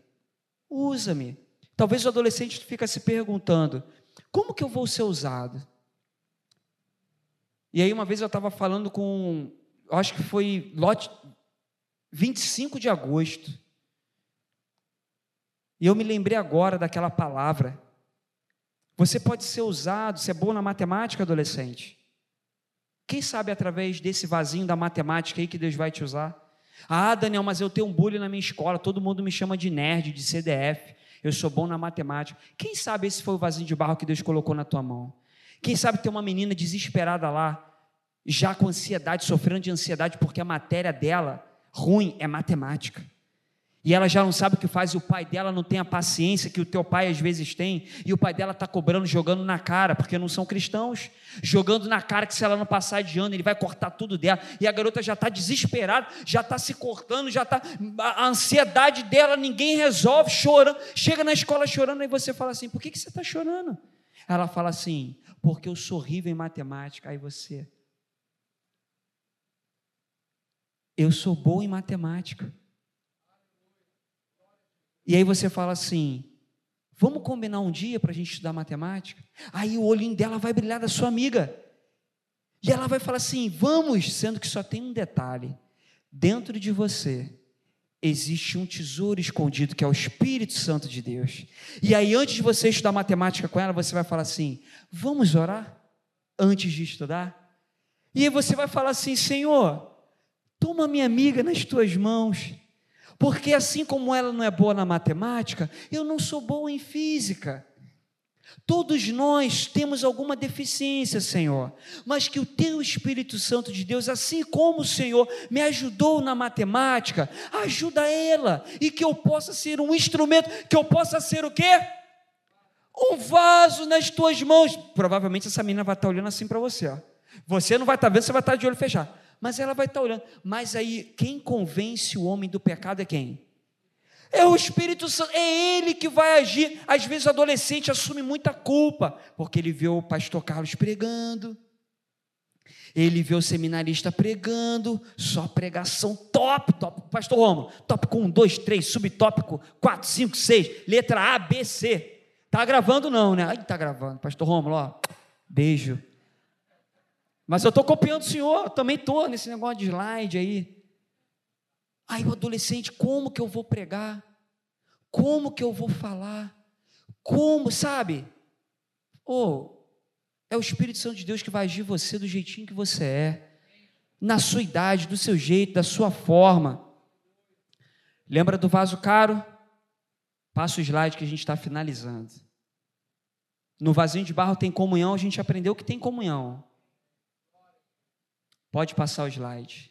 Usa-me. Talvez o adolescente fica se perguntando: como que eu vou ser usado? E aí, uma vez eu estava falando com, acho que foi lote 25 de agosto. E eu me lembrei agora daquela palavra. Você pode ser usado, você é bom na matemática, adolescente. Quem sabe através desse vasinho da matemática aí que Deus vai te usar? Ah, Daniel, mas eu tenho um bullying na minha escola, todo mundo me chama de nerd, de CDF, eu sou bom na matemática. Quem sabe esse foi o vasinho de barro que Deus colocou na tua mão? Quem sabe tem uma menina desesperada lá, já com ansiedade, sofrendo de ansiedade, porque a matéria dela, ruim, é matemática. E ela já não sabe o que faz, e o pai dela não tem a paciência que o teu pai às vezes tem, e o pai dela está cobrando, jogando na cara, porque não são cristãos, jogando na cara que se ela não passar de ano, ele vai cortar tudo dela, e a garota já está desesperada, já está se cortando, já está, a ansiedade dela, ninguém resolve, chorando, chega na escola chorando, e você fala assim, por que, que você está chorando? Ela fala assim, porque eu sou horrível em matemática, aí você, eu sou boa em matemática, e aí você fala assim: vamos combinar um dia para a gente estudar matemática? Aí o olhinho dela vai brilhar da sua amiga. E ela vai falar assim: vamos, sendo que só tem um detalhe: dentro de você existe um tesouro escondido que é o Espírito Santo de Deus. E aí, antes de você estudar matemática com ela, você vai falar assim: vamos orar antes de estudar? E aí você vai falar assim: Senhor, toma minha amiga nas tuas mãos porque assim como ela não é boa na matemática, eu não sou boa em física. Todos nós temos alguma deficiência, Senhor, mas que o Teu Espírito Santo de Deus, assim como o Senhor me ajudou na matemática, ajuda ela e que eu possa ser um instrumento, que eu possa ser o quê? Um vaso nas tuas mãos. Provavelmente essa menina vai estar olhando assim para você, ó. Você não vai estar vendo, você vai estar de olho fechado mas ela vai estar olhando. Mas aí, quem convence o homem do pecado é quem? É o Espírito Santo, é ele que vai agir. Às vezes o adolescente assume muita culpa, porque ele vê o pastor Carlos pregando, ele vê o seminarista pregando, só pregação top, top. Pastor Romulo, tópico 1, 2, 3, subtópico 4, 5, 6, letra A, B, C. Tá gravando não, né? Ai, tá gravando. Pastor Romulo, ó, beijo. Mas eu estou copiando o senhor, também estou nesse negócio de slide aí. Aí o adolescente, como que eu vou pregar? Como que eu vou falar? Como, sabe? Oh, é o Espírito Santo de Deus que vai agir você do jeitinho que você é, na sua idade, do seu jeito, da sua forma. Lembra do vaso caro? Passa o slide que a gente está finalizando. No vasinho de barro tem comunhão, a gente aprendeu que tem comunhão. Pode passar o slide.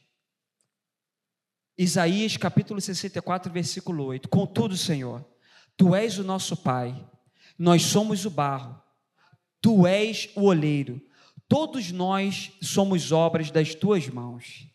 Isaías capítulo 64, versículo 8. Contudo, Senhor, tu és o nosso Pai, nós somos o barro, tu és o oleiro, todos nós somos obras das tuas mãos.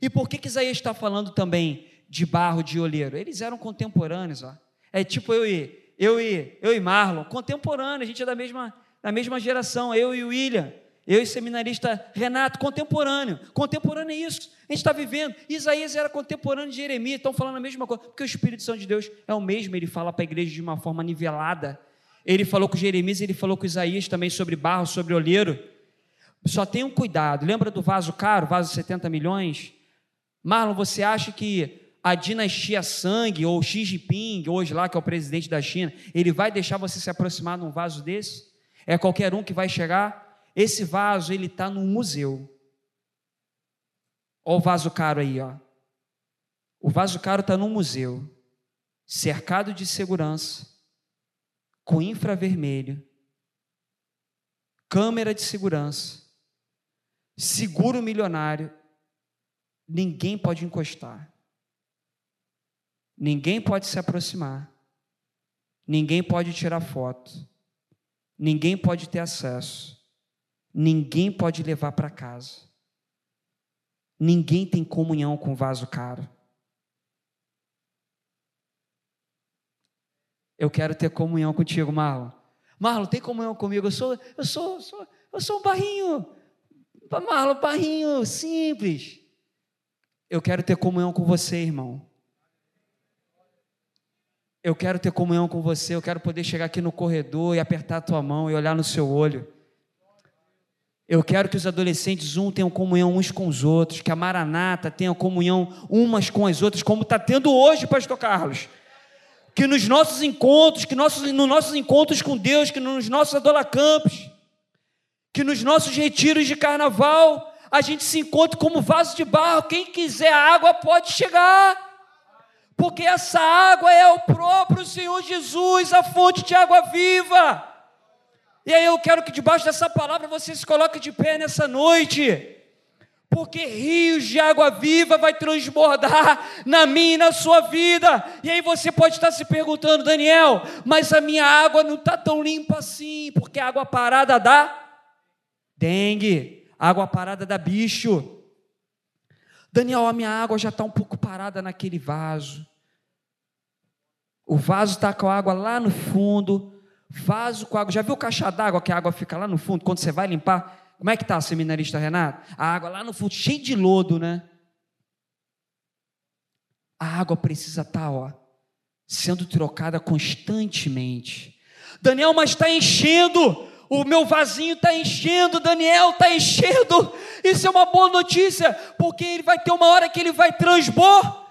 E por que, que Isaías está falando também de barro, de oleiro? Eles eram contemporâneos, ó. É tipo eu e eu e eu e Marlon, contemporâneo, a gente é da mesma da mesma geração, eu e o William. Eu e seminarista Renato, contemporâneo. Contemporâneo é isso. A gente está vivendo. Isaías era contemporâneo de Jeremias, estão falando a mesma coisa. Porque o Espírito Santo de Deus é o mesmo, ele fala para a igreja de uma forma nivelada. Ele falou com Jeremias, ele falou com Isaías também sobre barro, sobre olheiro. Só tenham cuidado. Lembra do vaso caro, vaso de 70 milhões? Marlon, você acha que a dinastia Sang, ou Xi Jinping, hoje lá, que é o presidente da China, ele vai deixar você se aproximar de um vaso desse? É qualquer um que vai chegar? Esse vaso, ele está num museu. Olha o vaso caro aí, ó. O vaso caro está num museu, cercado de segurança, com infravermelho, câmera de segurança, seguro milionário. Ninguém pode encostar. Ninguém pode se aproximar. Ninguém pode tirar foto. Ninguém pode ter acesso. Ninguém pode levar para casa. Ninguém tem comunhão com vaso caro. Eu quero ter comunhão contigo, Marlon. Marlon, tem comunhão comigo? Eu sou, eu sou, sou eu sou um barrinho. Marlon, barrinho simples. Eu quero ter comunhão com você, irmão. Eu quero ter comunhão com você, eu quero poder chegar aqui no corredor e apertar a tua mão e olhar no seu olho. Eu quero que os adolescentes um tenham comunhão uns com os outros, que a Maranata tenha comunhão umas com as outras, como está tendo hoje, Pastor Carlos. Que nos nossos encontros, que nossos, nos nossos encontros com Deus, que nos nossos adolacampos, que nos nossos retiros de carnaval, a gente se encontre como vaso de barro. Quem quiser água pode chegar. Porque essa água é o próprio Senhor Jesus, a fonte de água viva. E aí eu quero que debaixo dessa palavra você se coloque de pé nessa noite. Porque rios de água viva vai transbordar na minha e na sua vida. E aí você pode estar se perguntando, Daniel, mas a minha água não está tão limpa assim, porque a água parada dá dengue, água parada dá bicho. Daniel, a minha água já está um pouco parada naquele vaso. O vaso está com a água lá no fundo, Vaso com água. Já viu caixa d'água que a água fica lá no fundo? Quando você vai limpar, como é que está, seminarista Renato? A água lá no fundo, cheia de lodo, né? A água precisa estar, tá, ó, sendo trocada constantemente. Daniel, mas está enchendo. O meu vasinho está enchendo, Daniel está enchendo. Isso é uma boa notícia, porque ele vai ter uma hora que ele vai transbordar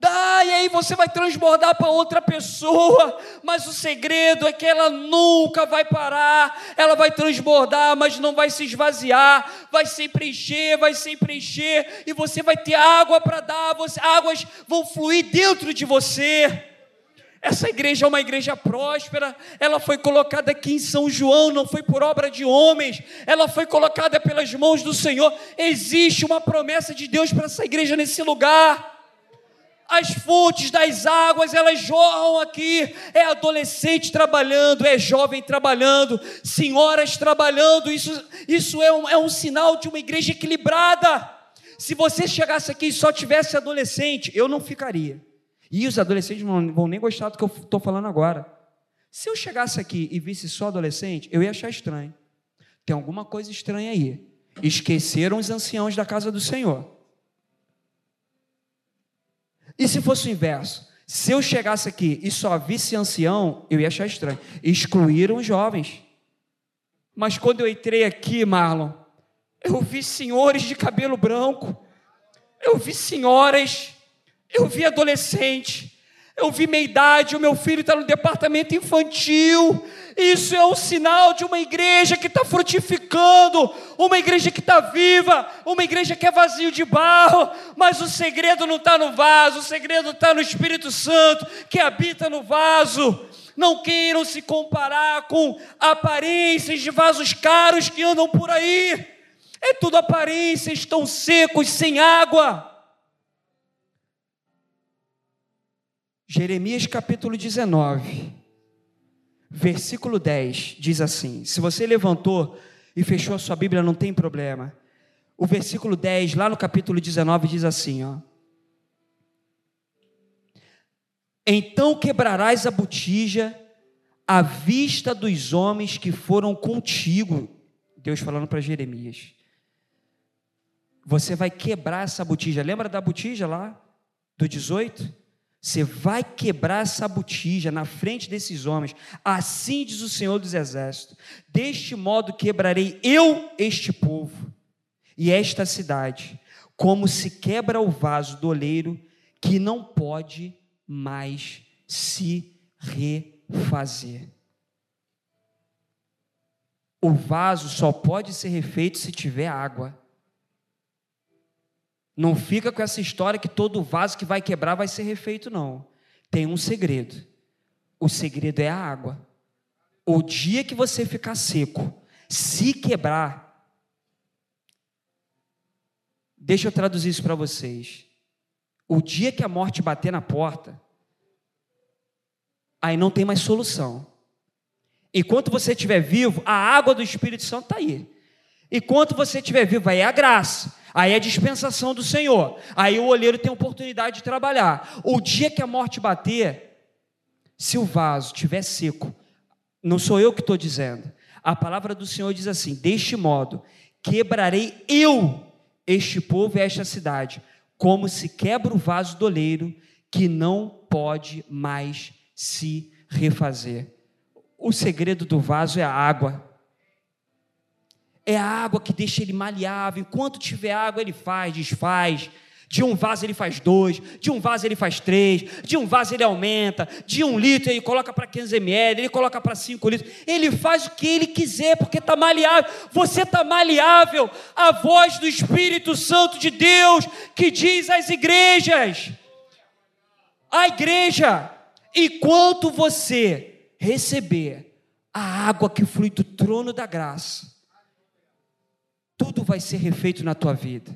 ah, e aí você vai transbordar para outra pessoa, mas o segredo é que ela nunca vai parar, ela vai transbordar, mas não vai se esvaziar, vai sempre encher, vai sempre encher, e você vai ter água para dar, você, águas vão fluir dentro de você. Essa igreja é uma igreja próspera, ela foi colocada aqui em São João, não foi por obra de homens, ela foi colocada pelas mãos do Senhor. Existe uma promessa de Deus para essa igreja nesse lugar as fontes das águas, elas jorram aqui. É adolescente trabalhando, é jovem trabalhando, senhoras trabalhando. Isso, isso é, um, é um sinal de uma igreja equilibrada. Se você chegasse aqui e só tivesse adolescente, eu não ficaria. E os adolescentes não vão nem gostar do que eu estou falando agora. Se eu chegasse aqui e visse só adolescente, eu ia achar estranho. Tem alguma coisa estranha aí. Esqueceram os anciãos da casa do Senhor. E se fosse o inverso? Se eu chegasse aqui e só visse ancião, eu ia achar estranho. Excluíram os jovens. Mas quando eu entrei aqui, Marlon, eu vi senhores de cabelo branco, eu vi senhoras, eu vi adolescentes, eu vi meia idade, o meu filho está no departamento infantil. Isso é um sinal de uma igreja que está frutificando, uma igreja que está viva, uma igreja que é vazio de barro, mas o segredo não está no vaso, o segredo está no Espírito Santo que habita no vaso. Não queiram se comparar com aparências de vasos caros que andam por aí. É tudo aparências, estão secos, sem água. Jeremias capítulo 19, versículo 10 diz assim: Se você levantou e fechou a sua Bíblia, não tem problema. O versículo 10, lá no capítulo 19, diz assim: ó. Então quebrarás a botija à vista dos homens que foram contigo. Deus falando para Jeremias. Você vai quebrar essa botija. Lembra da botija lá? Do 18? Você vai quebrar essa botija na frente desses homens. Assim diz o Senhor dos Exércitos: Deste modo quebrarei eu este povo e esta cidade, como se quebra o vaso do oleiro que não pode mais se refazer. O vaso só pode ser refeito se tiver água. Não fica com essa história que todo vaso que vai quebrar vai ser refeito, não. Tem um segredo. O segredo é a água. O dia que você ficar seco, se quebrar, deixa eu traduzir isso para vocês. O dia que a morte bater na porta, aí não tem mais solução. Enquanto você estiver vivo, a água do Espírito Santo está aí. Enquanto você estiver vivo, aí é a graça. Aí é dispensação do Senhor. Aí o olheiro tem oportunidade de trabalhar. O dia que a morte bater, se o vaso estiver seco, não sou eu que estou dizendo. A palavra do Senhor diz assim: deste modo, quebrarei eu este povo e esta cidade, como se quebra o vaso do oleiro, que não pode mais se refazer. O segredo do vaso é a água. É a água que deixa ele maleável. Enquanto tiver água, ele faz, desfaz. De um vaso ele faz dois, de um vaso ele faz três, de um vaso ele aumenta, de um litro ele coloca para 15 ml, ele coloca para 5 litros. Ele faz o que ele quiser, porque está maleável. Você está maleável. A voz do Espírito Santo de Deus que diz às igrejas: a igreja, enquanto você receber a água que flui do trono da graça, tudo vai ser refeito na tua vida.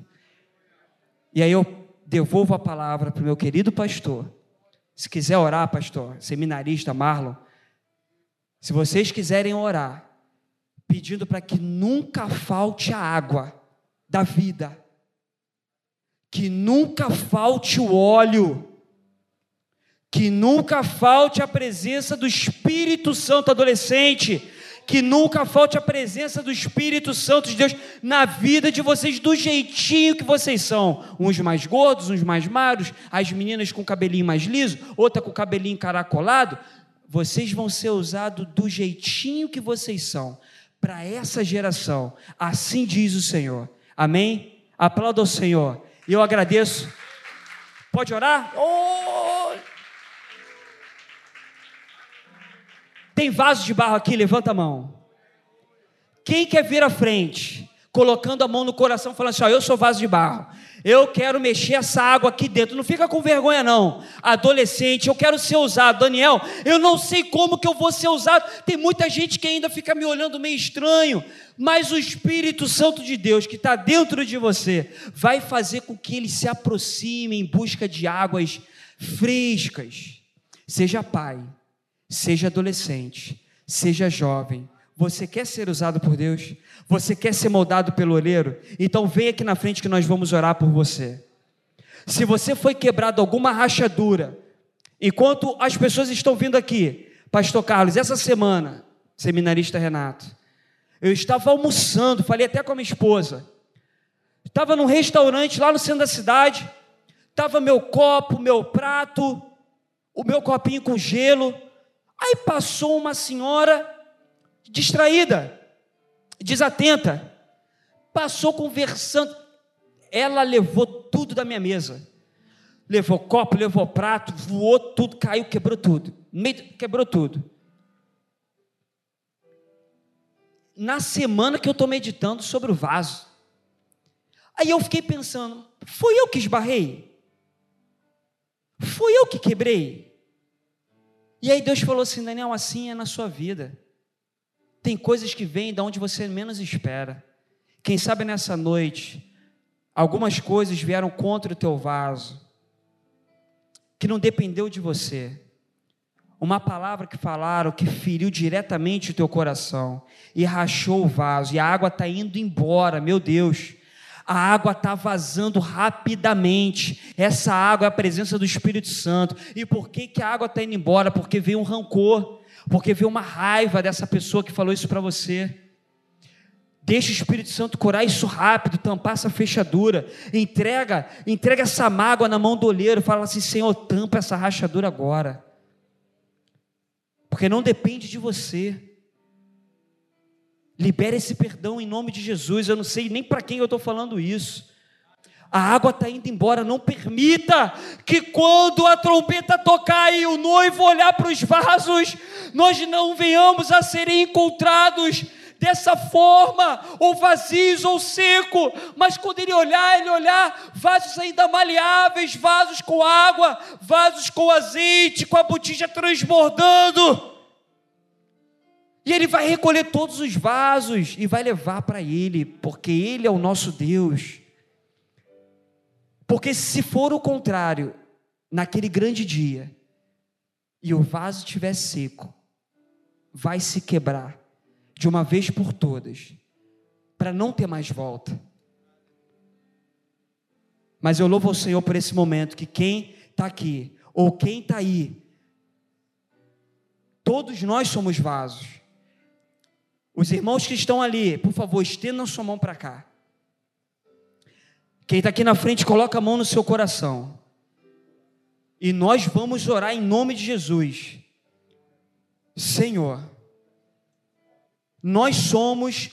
E aí eu devolvo a palavra para o meu querido pastor. Se quiser orar, pastor, seminarista Marlon, se vocês quiserem orar, pedindo para que nunca falte a água da vida, que nunca falte o óleo, que nunca falte a presença do Espírito Santo adolescente, que nunca falte a presença do Espírito Santo de Deus na vida de vocês, do jeitinho que vocês são. Uns mais gordos, uns mais magros, as meninas com cabelinho mais liso, outra com cabelinho encaracolado. Vocês vão ser usados do jeitinho que vocês são, para essa geração. Assim diz o Senhor. Amém? Aplauda o Senhor. E eu agradeço. Pode orar? Oh! Tem vaso de barro aqui? Levanta a mão. Quem quer vir à frente, colocando a mão no coração, falando assim: ó, eu sou vaso de barro. Eu quero mexer essa água aqui dentro. Não fica com vergonha, não. Adolescente, eu quero ser usado. Daniel, eu não sei como que eu vou ser usado. Tem muita gente que ainda fica me olhando meio estranho. Mas o Espírito Santo de Deus que está dentro de você vai fazer com que ele se aproxime em busca de águas frescas. Seja pai, seja adolescente, seja jovem, você quer ser usado por Deus? Você quer ser moldado pelo olheiro? Então vem aqui na frente que nós vamos orar por você. Se você foi quebrado alguma rachadura, enquanto as pessoas estão vindo aqui, Pastor Carlos, essa semana, seminarista Renato, eu estava almoçando, falei até com a minha esposa. Estava num restaurante lá no centro da cidade, estava meu copo, meu prato, o meu copinho com gelo. Aí passou uma senhora distraída, desatenta, passou conversando. Ela levou tudo da minha mesa. Levou copo, levou prato, voou tudo, caiu, quebrou tudo. Quebrou tudo. Na semana que eu estou meditando sobre o vaso. Aí eu fiquei pensando: fui eu que esbarrei? Fui eu que quebrei? E aí Deus falou assim: Daniel, assim é na sua vida. Tem coisas que vêm de onde você menos espera. Quem sabe nessa noite, algumas coisas vieram contra o teu vaso, que não dependeu de você. Uma palavra que falaram que feriu diretamente o teu coração e rachou o vaso, e a água está indo embora, meu Deus. A água está vazando rapidamente. Essa água é a presença do Espírito Santo. E por que, que a água está indo embora? Porque veio um rancor porque vê uma raiva dessa pessoa que falou isso para você. Deixa o Espírito Santo curar isso rápido, tampar essa fechadura. Entrega, entrega essa mágoa na mão do olheiro, fala assim: "Senhor, tampa essa rachadura agora". Porque não depende de você. Libere esse perdão em nome de Jesus. Eu não sei nem para quem eu estou falando isso. A água está indo embora. Não permita que quando a trombeta tocar e o noivo olhar para os vasos, nós não venhamos a serem encontrados dessa forma, ou vazios ou seco, mas quando ele olhar, ele olhar vasos ainda maleáveis, vasos com água, vasos com azeite, com a botija transbordando. E ele vai recolher todos os vasos e vai levar para ele, porque ele é o nosso Deus. Porque se for o contrário, naquele grande dia, e o vaso estiver seco, vai se quebrar de uma vez por todas, para não ter mais volta. Mas eu louvo ao Senhor por esse momento que quem está aqui, ou quem está aí, todos nós somos vasos. Os irmãos que estão ali, por favor, estendam sua mão para cá. Quem está aqui na frente, coloca a mão no seu coração. E nós vamos orar em nome de Jesus. Senhor, nós somos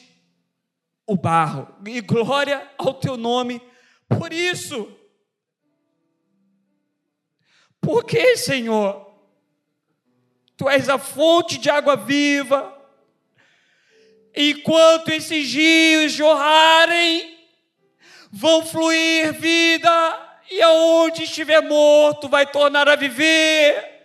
o barro, e glória ao teu nome por isso. Porque, Senhor, tu és a fonte de água viva. Enquanto esses rios jorrarem, vão fluir vida, e aonde estiver morto vai tornar a viver.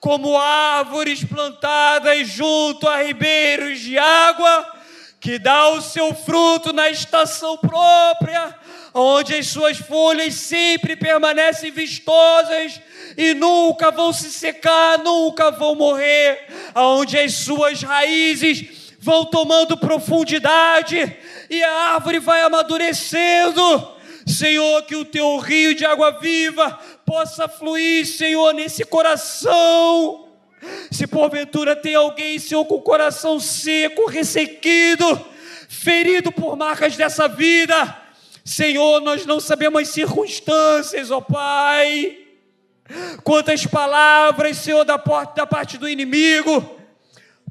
Como árvores plantadas junto a ribeiros de água, que dá o seu fruto na estação própria, onde as suas folhas sempre permanecem vistosas e nunca vão se secar, nunca vão morrer, onde as suas raízes vão tomando profundidade e a árvore vai amadurecendo. Senhor, que o teu rio de água viva possa fluir, Senhor, nesse coração. Se porventura tem alguém, Senhor, com o coração seco, ressequido, ferido por marcas dessa vida, Senhor, nós não sabemos as circunstâncias, ó Pai. Quantas palavras, Senhor, da, da parte do inimigo,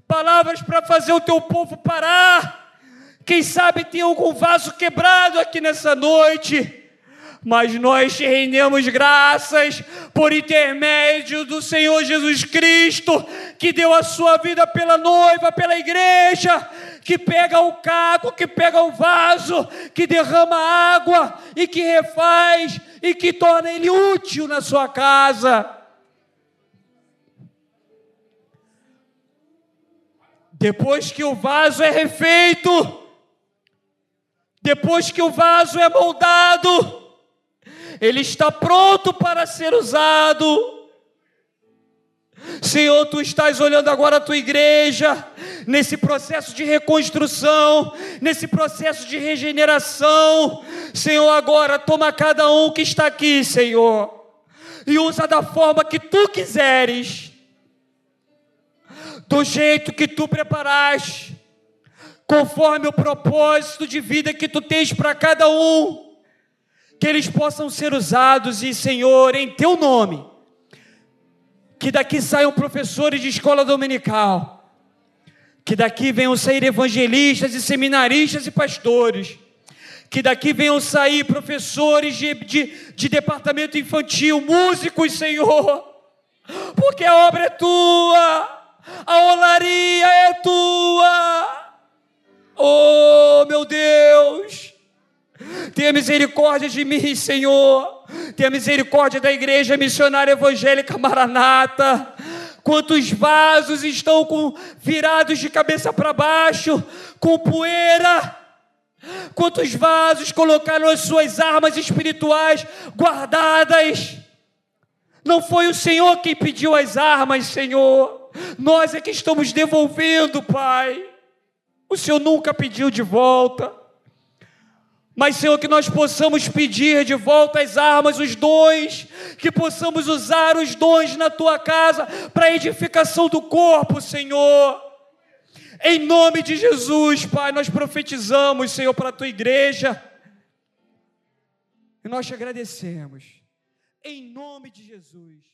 palavras para fazer o teu povo parar. Quem sabe tem algum vaso quebrado aqui nessa noite mas nós te rendemos graças por intermédio do Senhor Jesus Cristo, que deu a sua vida pela noiva, pela igreja, que pega o caco, que pega o vaso, que derrama água e que refaz e que torna ele útil na sua casa. Depois que o vaso é refeito, depois que o vaso é moldado, ele está pronto para ser usado. Senhor, tu estás olhando agora a tua igreja, nesse processo de reconstrução, nesse processo de regeneração. Senhor, agora toma cada um que está aqui, Senhor, e usa da forma que tu quiseres, do jeito que tu preparaste, conforme o propósito de vida que tu tens para cada um, que eles possam ser usados e, Senhor, em teu nome que daqui saiam professores de escola dominical, que daqui venham sair evangelistas e seminaristas e pastores, que daqui venham sair professores de, de, de departamento infantil, músicos, Senhor, porque a obra é tua, a olaria é tua, oh meu Deus, tenha misericórdia de mim, Senhor. Tenha misericórdia da igreja missionária evangélica Maranata. Quantos vasos estão com, virados de cabeça para baixo, com poeira? Quantos vasos colocaram as suas armas espirituais guardadas? Não foi o Senhor quem pediu as armas, Senhor. Nós é que estamos devolvendo, Pai. O Senhor nunca pediu de volta. Mas, Senhor, que nós possamos pedir de volta as armas, os dons, que possamos usar os dons na tua casa para a edificação do corpo, Senhor. Em nome de Jesus, Pai, nós profetizamos, Senhor, para a tua igreja. E nós te agradecemos. Em nome de Jesus.